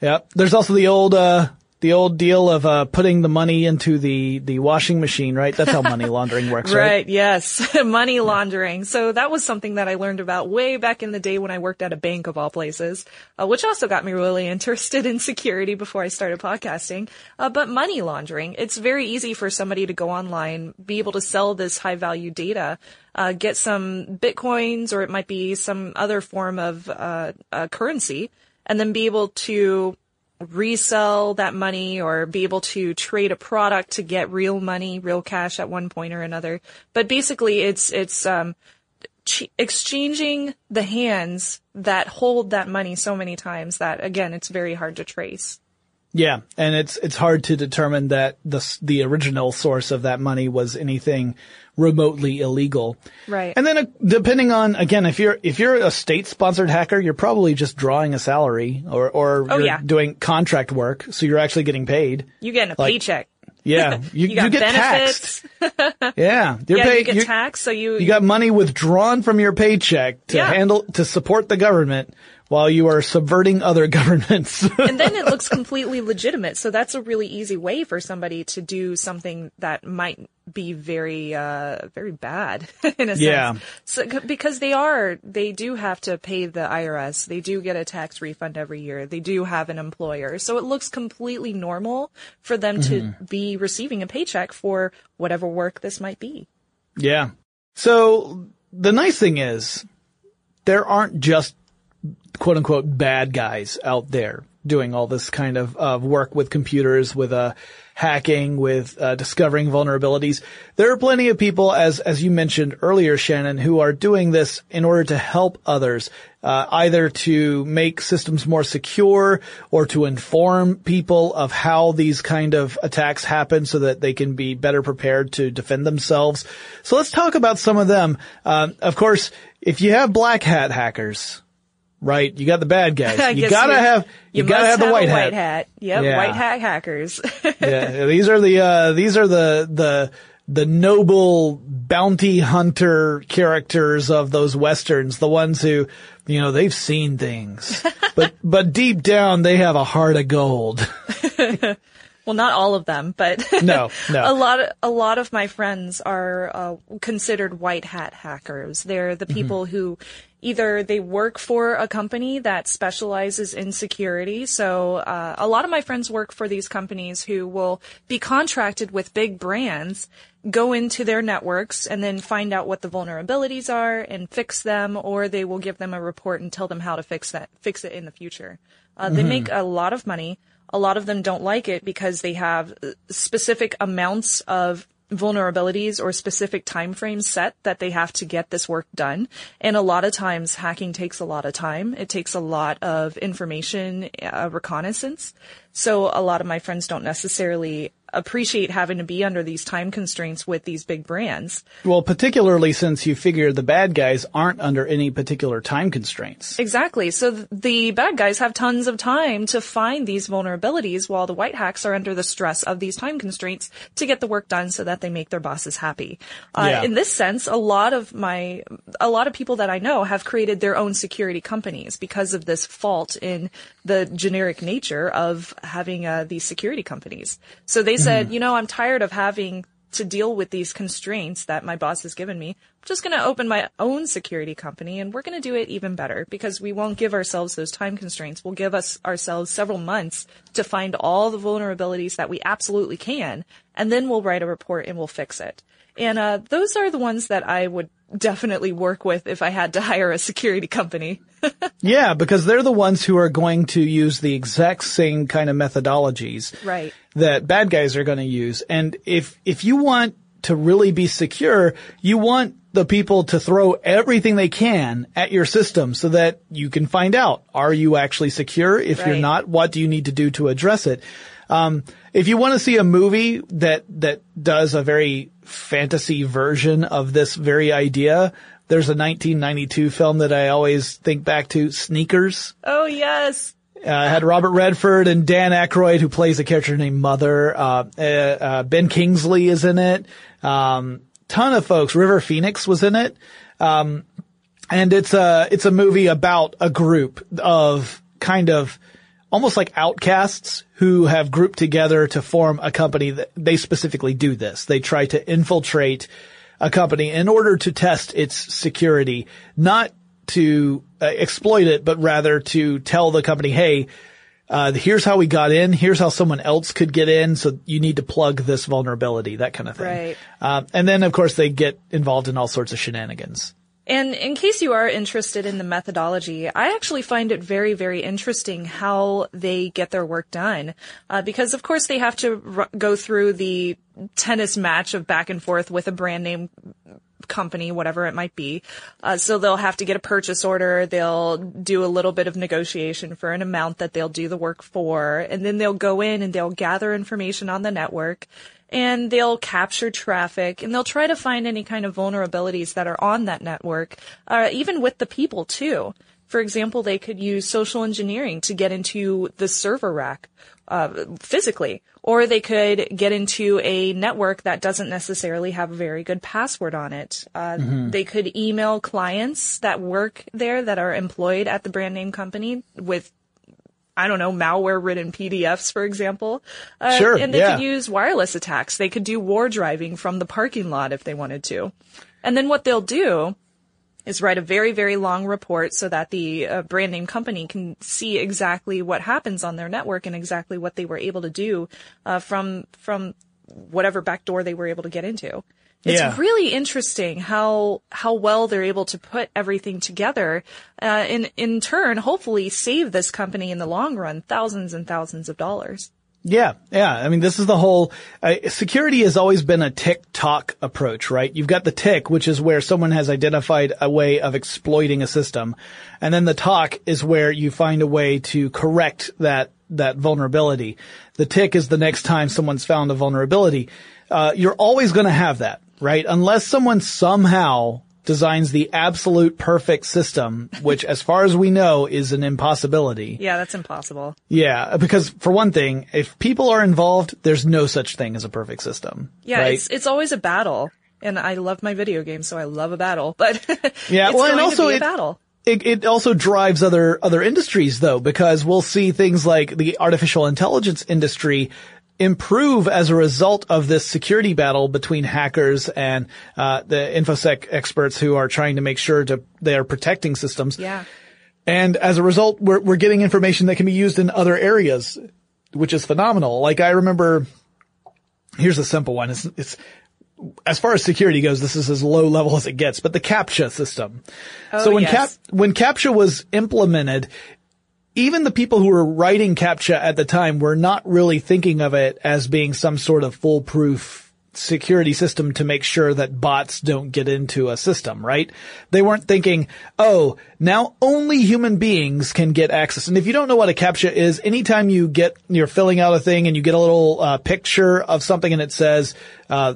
Yeah. There's also the old, uh, the old deal of, uh, putting the money into the, the washing machine, right? That's how money laundering works, right? Right. Yes. Money laundering. So that was something that I learned about way back in the day when I worked at a bank of all places, uh, which also got me really interested in security before I started podcasting. Uh, but money laundering, it's very easy for somebody to go online, be able to sell this high value data, uh, get some bitcoins or it might be some other form of, uh, uh, currency and then be able to resell that money or be able to trade a product to get real money, real cash at one point or another. But basically it's, it's, um, ch- exchanging the hands that hold that money so many times that again, it's very hard to trace. Yeah, and it's it's hard to determine that the the original source of that money was anything remotely illegal. Right. And then uh, depending on again, if you're if you're a state sponsored hacker, you're probably just drawing a salary or or Oh, you're yeah. doing contract work, so you're actually getting paid. You getting a Like, paycheck. Yeah, you, You got get benefits. taxed. yeah, you're Yeah, paid. you get you're- taxed, so you, you got money withdrawn from your paycheck to Yeah. handle to support the government while you are subverting other governments. and then it looks completely legitimate. So that's a really easy way for somebody to do something that might be very, uh, very bad in a Yeah. sense. So, because they are, they do have to pay the IRS. They do get a tax refund every year. They do have an employer. So it looks completely normal for them to be receiving a paycheck for whatever work this might be. Yeah. So the nice thing is there aren't just quote unquote bad guys out there doing all this kind of, work with computers, with, uh, hacking, with, uh, discovering vulnerabilities. There are plenty of people, as, as you mentioned earlier, Shannon, who are doing this in order to help others, uh, either to make systems more secure or to inform people of how these kind of attacks happen so that they can be better prepared to defend themselves. So let's talk about some of them. Um, of course, if you have black hat hackers, right, you got the bad guys. You gotta have, you, gotta must have the white hat. white hat. Yep, Yeah. white hat hackers. yeah, these are the uh, these are the the the noble bounty hunter characters of those westerns, the ones who, you know, they've seen things, but but deep down they have a heart of gold. Well, not all of them, but No, no. a lot of a lot of my friends are uh, considered white hat hackers. They're the people who either they work for a company that specializes in security. So uh, a lot of my friends work for these companies who will be contracted with big brands, go into their networks, and then find out what the vulnerabilities are and fix them, or they will give them a report and tell them how to fix that fix it in the future. Uh, They make a lot of money a lot of them don't like it because they have uh, specific amounts of vulnerabilities or specific time frames set that they have to get this work done. And a lot of times hacking takes a lot of time. It takes a lot of information, uh, reconnaissance. So a lot of my friends don't necessarily appreciate having to be under these time constraints with these big brands. Well, particularly since you figure the bad guys aren't under any particular time constraints. Exactly. So th- the bad guys have tons of time to find these vulnerabilities while the white hacks are under the stress of these time constraints to get the work done so that they make their bosses happy. Uh, Yeah. In this sense, a lot of my, a lot of people that I know have created their own security companies because of this fault in the generic nature of having uh, these security companies. So they said, you know, I'm tired of having to deal with these constraints that my boss has given me. I'm just going to open my own security company and we're going to do it even better because we won't give ourselves those time constraints. We'll give us ourselves several months to find all the vulnerabilities that we absolutely can. And then we'll write a report and we'll fix it. And, uh, those are the ones that I would definitely work with if I had to hire a security company. Yeah, because they're the ones who are going to use the exact same kind of methodologies Right. that bad guys are going to use. And if, if you want to really be secure, you want the people to throw everything they can at your system so that you can find out, are you actually secure? If you're not, what do you need to do to address it? Um, if you want to see a movie that, that does a very fantasy version of this very idea, there's a 1992 film that I always think back to, Sneakers. Oh, yes. Uh, had Robert Redford and Dan Aykroyd, who plays a character named Mother. Uh, uh, uh, Ben Kingsley is in it. Um, ton of folks. River Phoenix was in it. Um, and it's a, it's a movie about a group of kind of almost like outcasts who have grouped together to form a company that they specifically do this. They try to infiltrate a company in order to test its security, not to uh, exploit it, but rather to tell the company, hey, uh, here's how we got in. Here's how someone else could get in. So you need to plug this vulnerability, that kind of thing. Right. Um, and then of course they get involved in all sorts of shenanigans. And in case you are interested in the methodology, I actually find it very, very interesting how they get their work done. Uh, because of course they have to r- go through the tennis match of back and forth with a brand name company, whatever it might be. Uh, so they'll have to get a purchase order. They'll do a little bit of negotiation for an amount that they'll do the work for. And then they'll go in and they'll gather information on the network and they'll capture traffic and they'll try to find any kind of vulnerabilities that are on that network, uh, even with the people too. For example, they could use social engineering to get into the server rack uh, physically, or they could get into a network that doesn't necessarily have a very good password on it. Uh, They could email clients that work there that are employed at the brand name company with I don't know, malware ridden PDFs, for example. Uh, Sure, And they yeah. could use wireless attacks. They could do war driving from the parking lot if they wanted to. And then what they'll do is write a very, very long report so that the uh, brand name company can see exactly what happens on their network and exactly what they were able to do uh, from from whatever back door they were able to get into. It's Yeah. really interesting how how well they're able to put everything together, uh, and in turn, hopefully, save this company in the long run thousands and thousands of dollars. Yeah, yeah. I mean, this is the whole, uh, security has always been a tick-tock approach, right? You've got the tick, which is where someone has identified a way of exploiting a system. And then the talk is where you find a way to correct that, that vulnerability. The tick is the next time someone's found a vulnerability. Uh, you're always going to have that, right? Unless someone somehow designs the absolute perfect system, which as far as we know is an impossibility. Yeah, that's impossible. Yeah, because for one thing, if people are involved, there's no such thing as a perfect system. Yeah, right? it's it's always a battle, and I love my video games, so I love a battle. But Yeah, it's well, and also to be a it- battle. it, it also drives other other industries though, because we'll see things like the artificial intelligence industry improve as a result of this security battle between hackers and uh, the infosec experts who are trying to make sure to they are protecting systems. Yeah. And as a result, we're, we're getting information that can be used in other areas, which is phenomenal. Like I remember, here's a simple one. It's, it's, as far as security goes, this is as low level as it gets, but the CAPTCHA system. so when yes. Cap, when CAPTCHA was implemented, even the people who were writing CAPTCHA at the time were not really thinking of it as being some sort of foolproof security system to make sure that bots don't get into a system, right? They weren't thinking, oh, now only human beings can get access. And if you don't know what a CAPTCHA is, anytime you get, you're filling out a thing and you get a little uh, picture of something and it says, uh,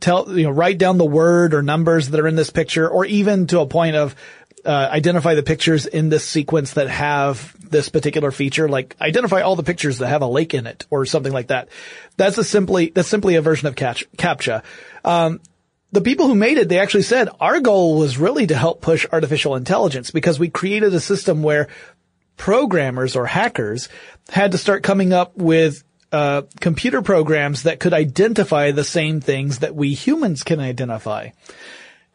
tell, you know, write down the word or numbers that are in this picture or even to a point of, uh, identify the pictures in this sequence that have this particular feature, like identify all the pictures that have a lake in it or something like that. That's a simply, that's simply a version of catch, CAPTCHA. Um, the people who made it, they actually said our goal was really to help push artificial intelligence because we created a system where programmers or hackers had to start coming up with uh, computer programs that could identify the same things that we humans can identify.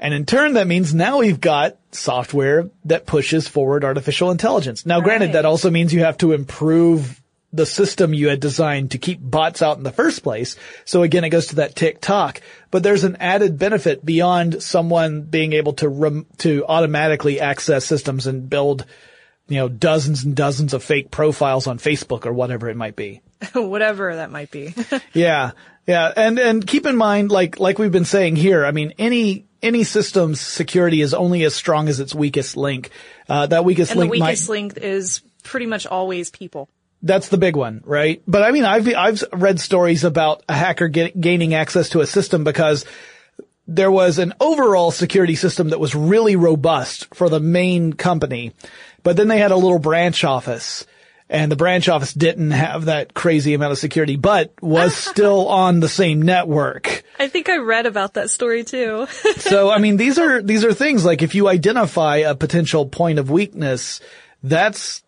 And in turn, that means now we've got software that pushes forward artificial intelligence. Now, right. granted, that also means you have to improve the system you had designed to keep bots out in the first place. So again, it goes to that tick-tock, but there's an added benefit beyond someone being able to rem- to automatically access systems and build, you know, dozens and dozens of fake profiles on Facebook or whatever it might be. whatever that might be. yeah. Yeah. And, and keep in mind, like, like we've been saying here, I mean, any, any system's security is only as strong as its weakest link. Uh, that weakest and link. And the weakest might, link is pretty much always people. That's the big one, right? But I mean, I've I've read stories about a hacker get, gaining access to a system because there was an overall security system that was really robust for the main company, but then they had a little branch office and the branch office didn't have that crazy amount of security, but was still on the same network. I think I read about that story too. so, I mean, these are, these are things like if you identify a potential point of weakness, that's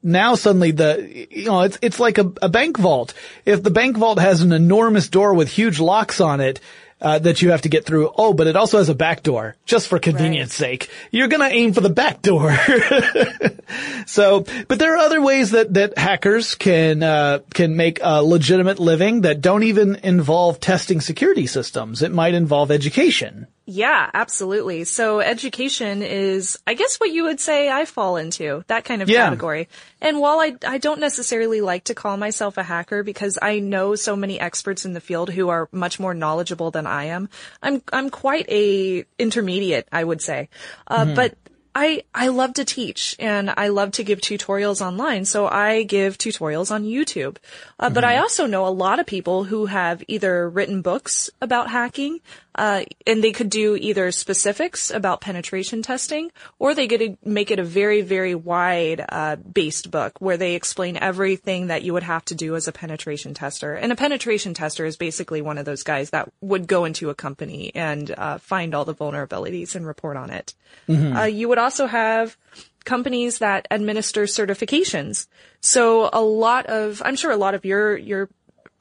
now suddenly the, you know, it's, it's like a, a bank vault. If the bank vault has an enormous door with huge locks on it, uh, that you have to get through. Oh, but it also has a back door, just for convenience right. sake. You're gonna aim for the back door. so, but there are other ways that that hackers can uh, can make a legitimate living that don't even involve testing security systems. It might involve education. Yeah, absolutely. So education is, I guess what you would say I fall into, that kind of yeah. category. And while I, I don't necessarily like to call myself a hacker because I know so many experts in the field who are much more knowledgeable than I am, I'm, I'm quite a intermediate, I would say. Uh, mm-hmm. but I, I love to teach and I love to give tutorials online. So I give tutorials on YouTube. Uh, mm-hmm. But I mm-hmm. also know a lot of people who have either written books about hacking, uh, and they could do either specifics about penetration testing or they could make it a very, very wide, uh, based book where they explain everything that you would have to do as a penetration tester. And a penetration tester is basically one of those guys that would go into a company and, uh, find all the vulnerabilities and report on it. Mm-hmm. Uh, you would also have companies that administer certifications. So a lot of, I'm sure a lot of your, your,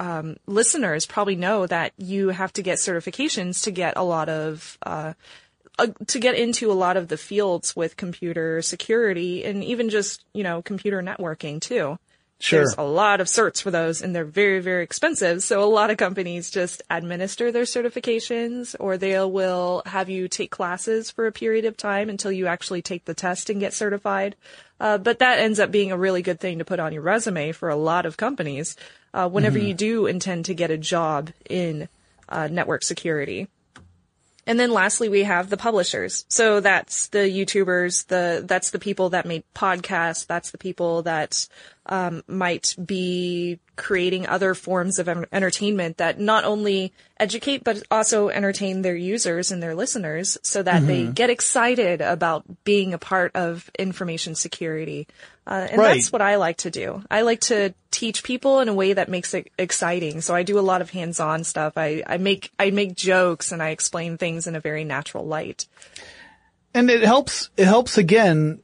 um, listeners probably know that you have to get certifications to get a lot of, uh, uh, to get into a lot of the fields with computer security and even just, you know, computer networking too. Sure. There's a lot of certs for those and they're very, very expensive. So a lot of companies just administer their certifications or they will have you take classes for a period of time until you actually take the test and get certified. Uh, but that ends up being a really good thing to put on your resume for a lot of companies uh, whenever mm-hmm. you do intend to get a job in uh, network security. And then lastly, we have the publishers. So that's the YouTubers, the, that's the people that make podcasts, that's the people that um, might be creating other forms of entertainment that not only educate but also entertain their users and their listeners so that mm-hmm. they get excited about being a part of information security. Uh, and right. that's what I like to do. I like to teach people in a way that makes it exciting. So I do a lot of hands-on stuff. I, I make I make jokes and I explain things in a very natural light. And it helps it helps again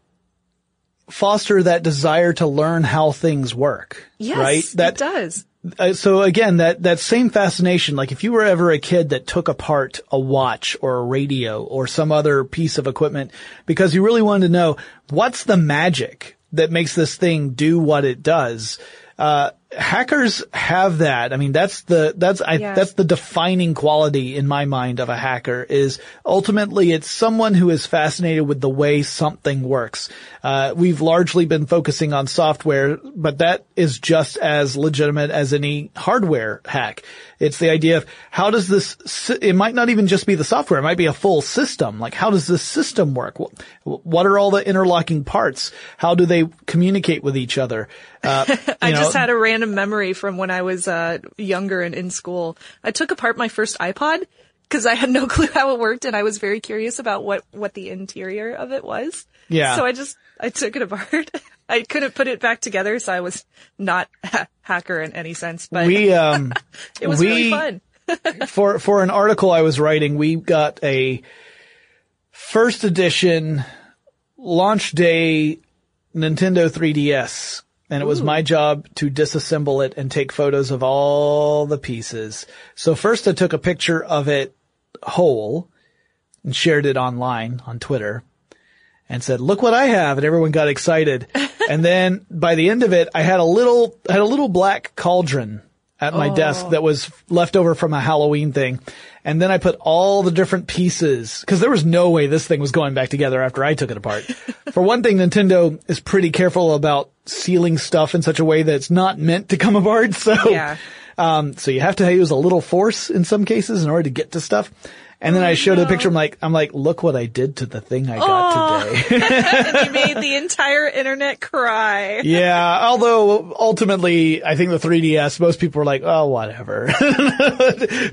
foster that desire to learn how things work. Yes, right? That, it does. Uh, so again, that, that same fascination, like if you were ever a kid that took apart a watch or a radio or some other piece of equipment because you really wanted to know what's the magic that makes this thing do what it does, uh, hackers have that. I mean, that's the, that's, I, Yeah. that's the defining quality in my mind of a hacker is ultimately it's someone who is fascinated with the way something works. Uh, we've largely been focusing on software, but that is just as legitimate as any hardware hack. It's the idea of how does this, it might not even just be the software, it might be a full system. Like how does this system work? What are all the interlocking parts? How do they communicate with each other? Uh, I know, just had a random memory from when I was uh, younger and in school. I took apart my first iPod because I had no clue how it worked, and I was very curious about what what the interior of it was. Yeah. So I just I took it apart. I couldn't put it back together, so I was not a hacker in any sense. But we, um, it was we, really fun. for for an article I was writing, we got a first edition launch day Nintendo 3DS, and it was my job to disassemble it and take photos of all the pieces. So first I took a picture of it whole and shared it online on Twitter and said, look what I have. And everyone got excited. and then by the end of it, I had a little, I had a little black cauldron at my desk oh. that was left over from a Halloween thing. And then I put all the different pieces, cause there was no way this thing was going back together after I took it apart. For one thing, Nintendo is pretty careful about sealing stuff in such a way that it's not meant to come apart. So, Yeah. um, so you have to use a little force in some cases in order to get to stuff. And then I showed a picture. I'm like, I'm like, look what I did to the thing I got oh. today. and you made the entire internet cry. yeah. Although ultimately, I think the 3DS, most people were like, oh, whatever.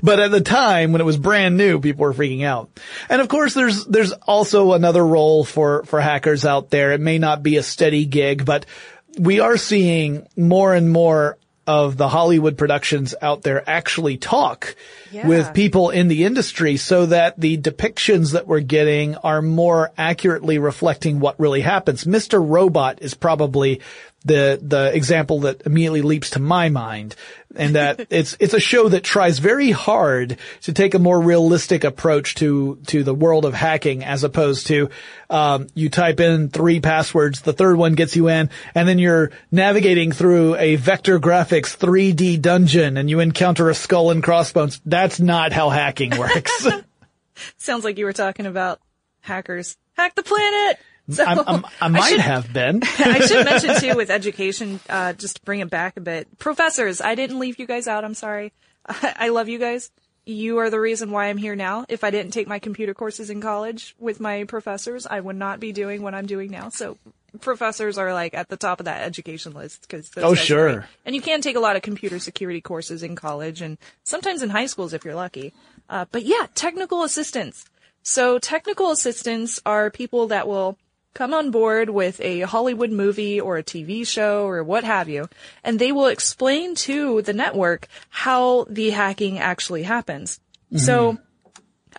but at the time when it was brand new, people were freaking out. And of course, there's, there's also another role for, for hackers out there. It may not be a steady gig, but we are seeing more and more of the Hollywood productions out there actually talk Yeah. with people in the industry so that the depictions that we're getting are more accurately reflecting what really happens. Mr. Robot is probably the, the example that immediately leaps to my mind. And that it's, it's a show that tries very hard to take a more realistic approach to, to the world of hacking as opposed to, um, you type in three passwords, the third one gets you in, and then you're navigating through a vector graphics 3D dungeon and you encounter a skull and crossbones. That's not how hacking works. Sounds like you were talking about hackers. Hack the planet! So, I'm, I'm, I might should- have been. I should mention too with education, uh, just to bring it back a bit. Professors, I didn't leave you guys out. I'm sorry. I love you guys. You are the reason why I'm here now. If I didn't take my computer courses in college with my professors, I would not be doing what I'm doing now. So professors are like at the top of that education list because Oh, sure. and you can take a lot of computer security courses in college and sometimes in high schools if you're lucky. Uh, but yeah, technical assistants. So technical assistants are people that will come on board with a Hollywood movie or a TV show or what have you, and they will explain to the network how the hacking actually happens. So mm-hmm.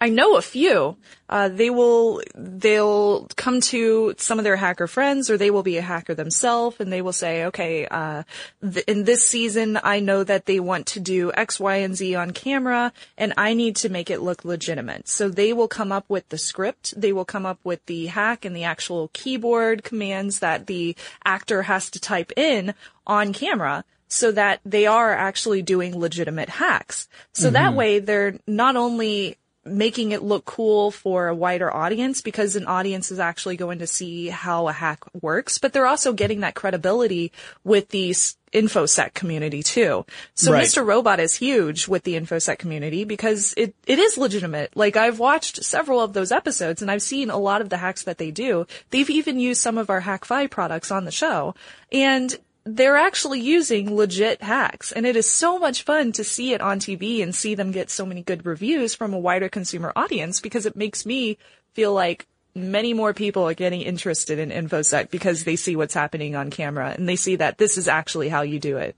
I know a few. Uh, they will they'll come to some of their hacker friends, or they will be a hacker themselves, and they will say, "Okay, uh, th- in this season, I know that they want to do X, Y, and Z on camera, and I need to make it look legitimate." So they will come up with the script. They will come up with the hack and the actual keyboard commands that the actor has to type in on camera so that they are actually doing legitimate hacks. So that way they're not only making it look cool for a wider audience because an audience is actually going to see how a hack works, but they're also getting that credibility with the infosec community too. So Right. Mr. Robot is huge with the infosec community because it, it is legitimate. Like I've watched several of those episodes and I've seen a lot of the hacks that they do. They've even used some of our Hak5 products on the show and they're actually using legit hacks and it is so much fun to see it on TV and see them get so many good reviews from a wider consumer audience because it makes me feel like many more people are getting interested in InfoSec because they see what's happening on camera and they see that this is actually how you do it.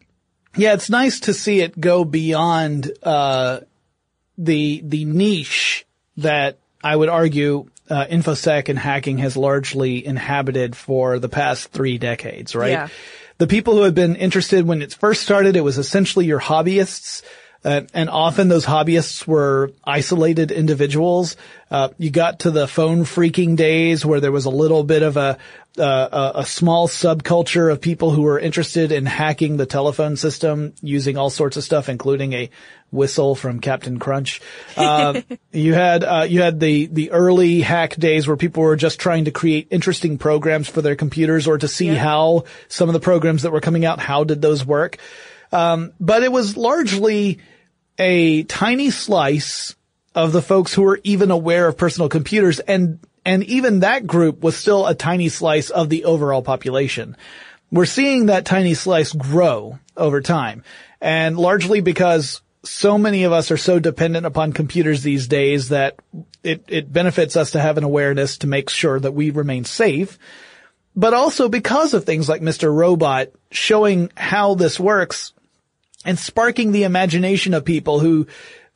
Yeah, it's nice to see it go beyond uh, the the niche that I would argue uh, infosec and hacking has largely inhabited for the past three decades. Right. Yeah. The people who had been interested when it first started, it was essentially your hobbyists. Uh, and often those hobbyists were isolated individuals. Uh, you got to the phone phreaking days where there was a little bit of a, uh, a, small subculture of people who were interested in hacking the telephone system using all sorts of stuff, including a whistle from Captain Crunch. Uh, you had uh, you had the the early hack days where people were just trying to create interesting programs for their computers or to see Yeah. how some of the programs that were coming out how did those work. Um, but it was largely a tiny slice of the folks who were even aware of personal computers and and even that group was still a tiny slice of the overall population. We're seeing that tiny slice grow over time and largely because so many of us are so dependent upon computers these days that it, it benefits us to have an awareness to make sure that we remain safe but also because of things like Mr. Robot showing how this works and sparking the imagination of people who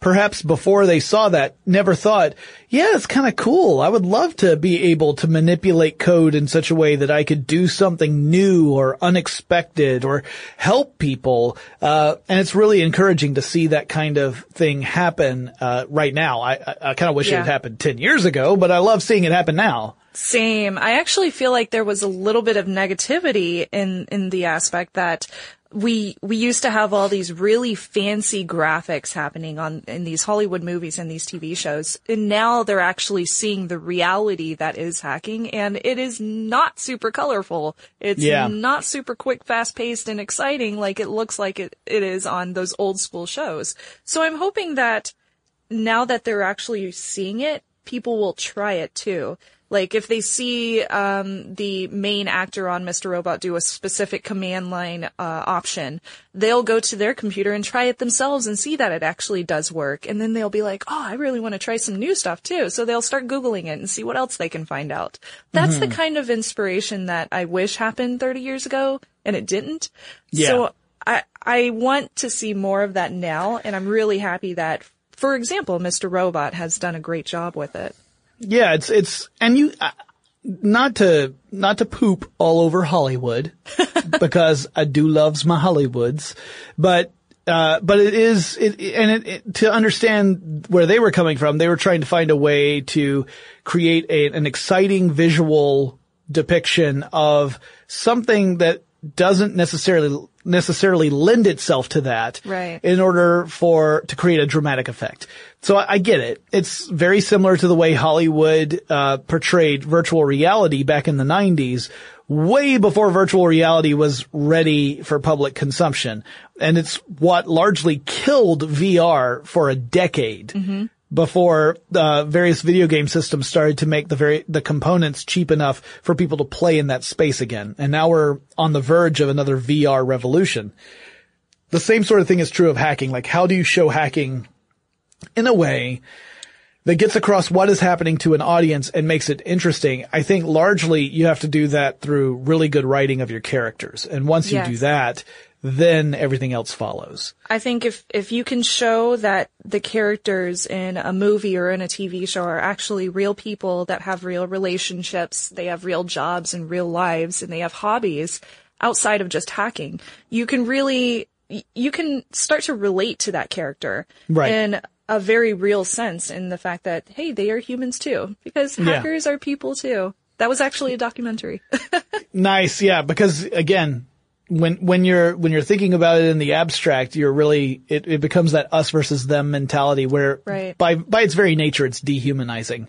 perhaps before they saw that never thought, yeah, it's kind of cool. I would love to be able to manipulate code in such a way that I could do something new or unexpected or help people. Uh, and it's really encouraging to see that kind of thing happen, uh, right now. I, I, I kind of wish it had happened 10 years ago, but I love seeing it happen now. Same. I actually feel like there was a little bit of negativity in, in the aspect that we, we used to have all these really fancy graphics happening on, in these Hollywood movies and these TV shows. And now they're actually seeing the reality that is hacking and it is not super colorful. It's Yeah. not super quick, fast paced and exciting like it looks like it, it is on those old school shows. So I'm hoping that now that they're actually seeing it, people will try it too. Like if they see um, the main actor on Mr. Robot do a specific command line uh, option, they'll go to their computer and try it themselves and see that it actually does work. And then they'll be like, "Oh, I really want to try some new stuff too." So they'll start googling it and see what else they can find out. That's the kind of inspiration that I wish happened 30 years ago, and it didn't. Yeah. So I I want to see more of that now, and I'm really happy that, for example, Mr. Robot has done a great job with it. Yeah, it's it's and you uh, not to not to poop all over Hollywood because I do loves my Hollywoods, but uh, but it is it and it, it, to understand where they were coming from, they were trying to find a way to create a, an exciting visual depiction of something that doesn't necessarily necessarily lend itself to that Right. in order for to create a dramatic effect. So I, I get it. It's very similar to the way Hollywood uh, portrayed virtual reality back in the 90s, way before virtual reality was ready for public consumption. And it's what largely killed VR for a decade. Before uh, various video game systems started to make the very the components cheap enough for people to play in that space again, and now we're on the verge of another VR revolution the same sort of thing is true of hacking. Like, how do you show hacking in a way that gets across what is happening to an audience and makes it interesting? I think largely you have to do that through really good writing of your characters. And once you Yes. do that, then everything else follows. I think if if you can show that the characters in a movie or in a TV show are actually real people that have real relationships, they have real jobs and real lives, and they have hobbies outside of just hacking, you can really you can start to relate to that character Right. in a very real sense in the fact that hey, they are humans too because Yeah. hackers are people too. That was actually a documentary. Nice. Yeah. Because again, when, when you're, when you're thinking about it in the abstract, you're really, it, it becomes that us versus them mentality where Right. by, by its very nature, it's dehumanizing.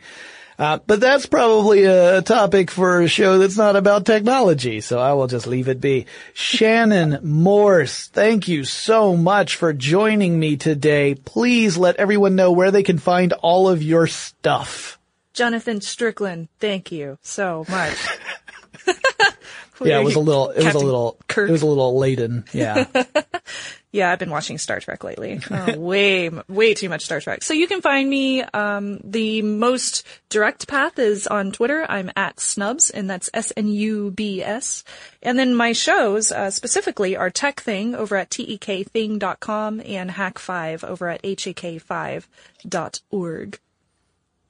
Uh, but that's probably a topic for a show that's not about technology, so I will just leave it be. Shannon Morse, thank you so much for joining me today. Please let everyone know where they can find all of your stuff. Jonathan Strickland, thank you so much. Yeah, it was a little, it was a little, Kirk. it was a little laden. Yeah. Yeah, I've been watching Star Trek lately. Oh, way, way too much Star Trek. So you can find me. Um, the most direct path is on Twitter. I'm at Snubs, and that's S N U B S. And then my shows uh, specifically are TekThing over at tekthing.com and Hak5 over at hak5.org.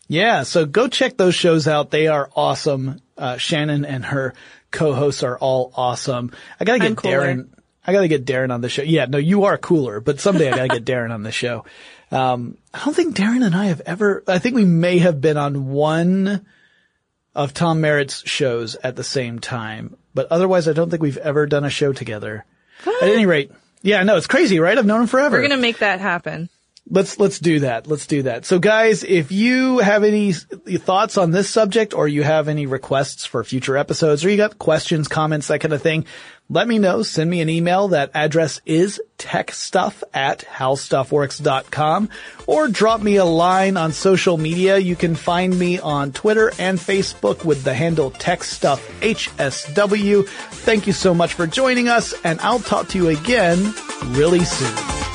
Yeah, so go check those shows out. They are awesome. Uh, Shannon and her co-hosts are all awesome. I gotta I'm get cooler. Darren. I gotta get Darren on the show. Yeah, no, you are cooler, but someday I gotta get Darren on the show. Um, I don't think Darren and I have ever, I think we may have been on one of Tom Merritt's shows at the same time, but otherwise I don't think we've ever done a show together. At any rate, yeah, no, it's crazy, right? I've known him forever. We're gonna make that happen. Let's, let's do that. Let's do that. So guys, if you have any thoughts on this subject or you have any requests for future episodes or you got questions, comments, that kind of thing, let me know. Send me an email. That address is techstuff at howstuffworks.com or drop me a line on social media. You can find me on Twitter and Facebook with the handle techstuffhsw. Thank you so much for joining us and I'll talk to you again really soon.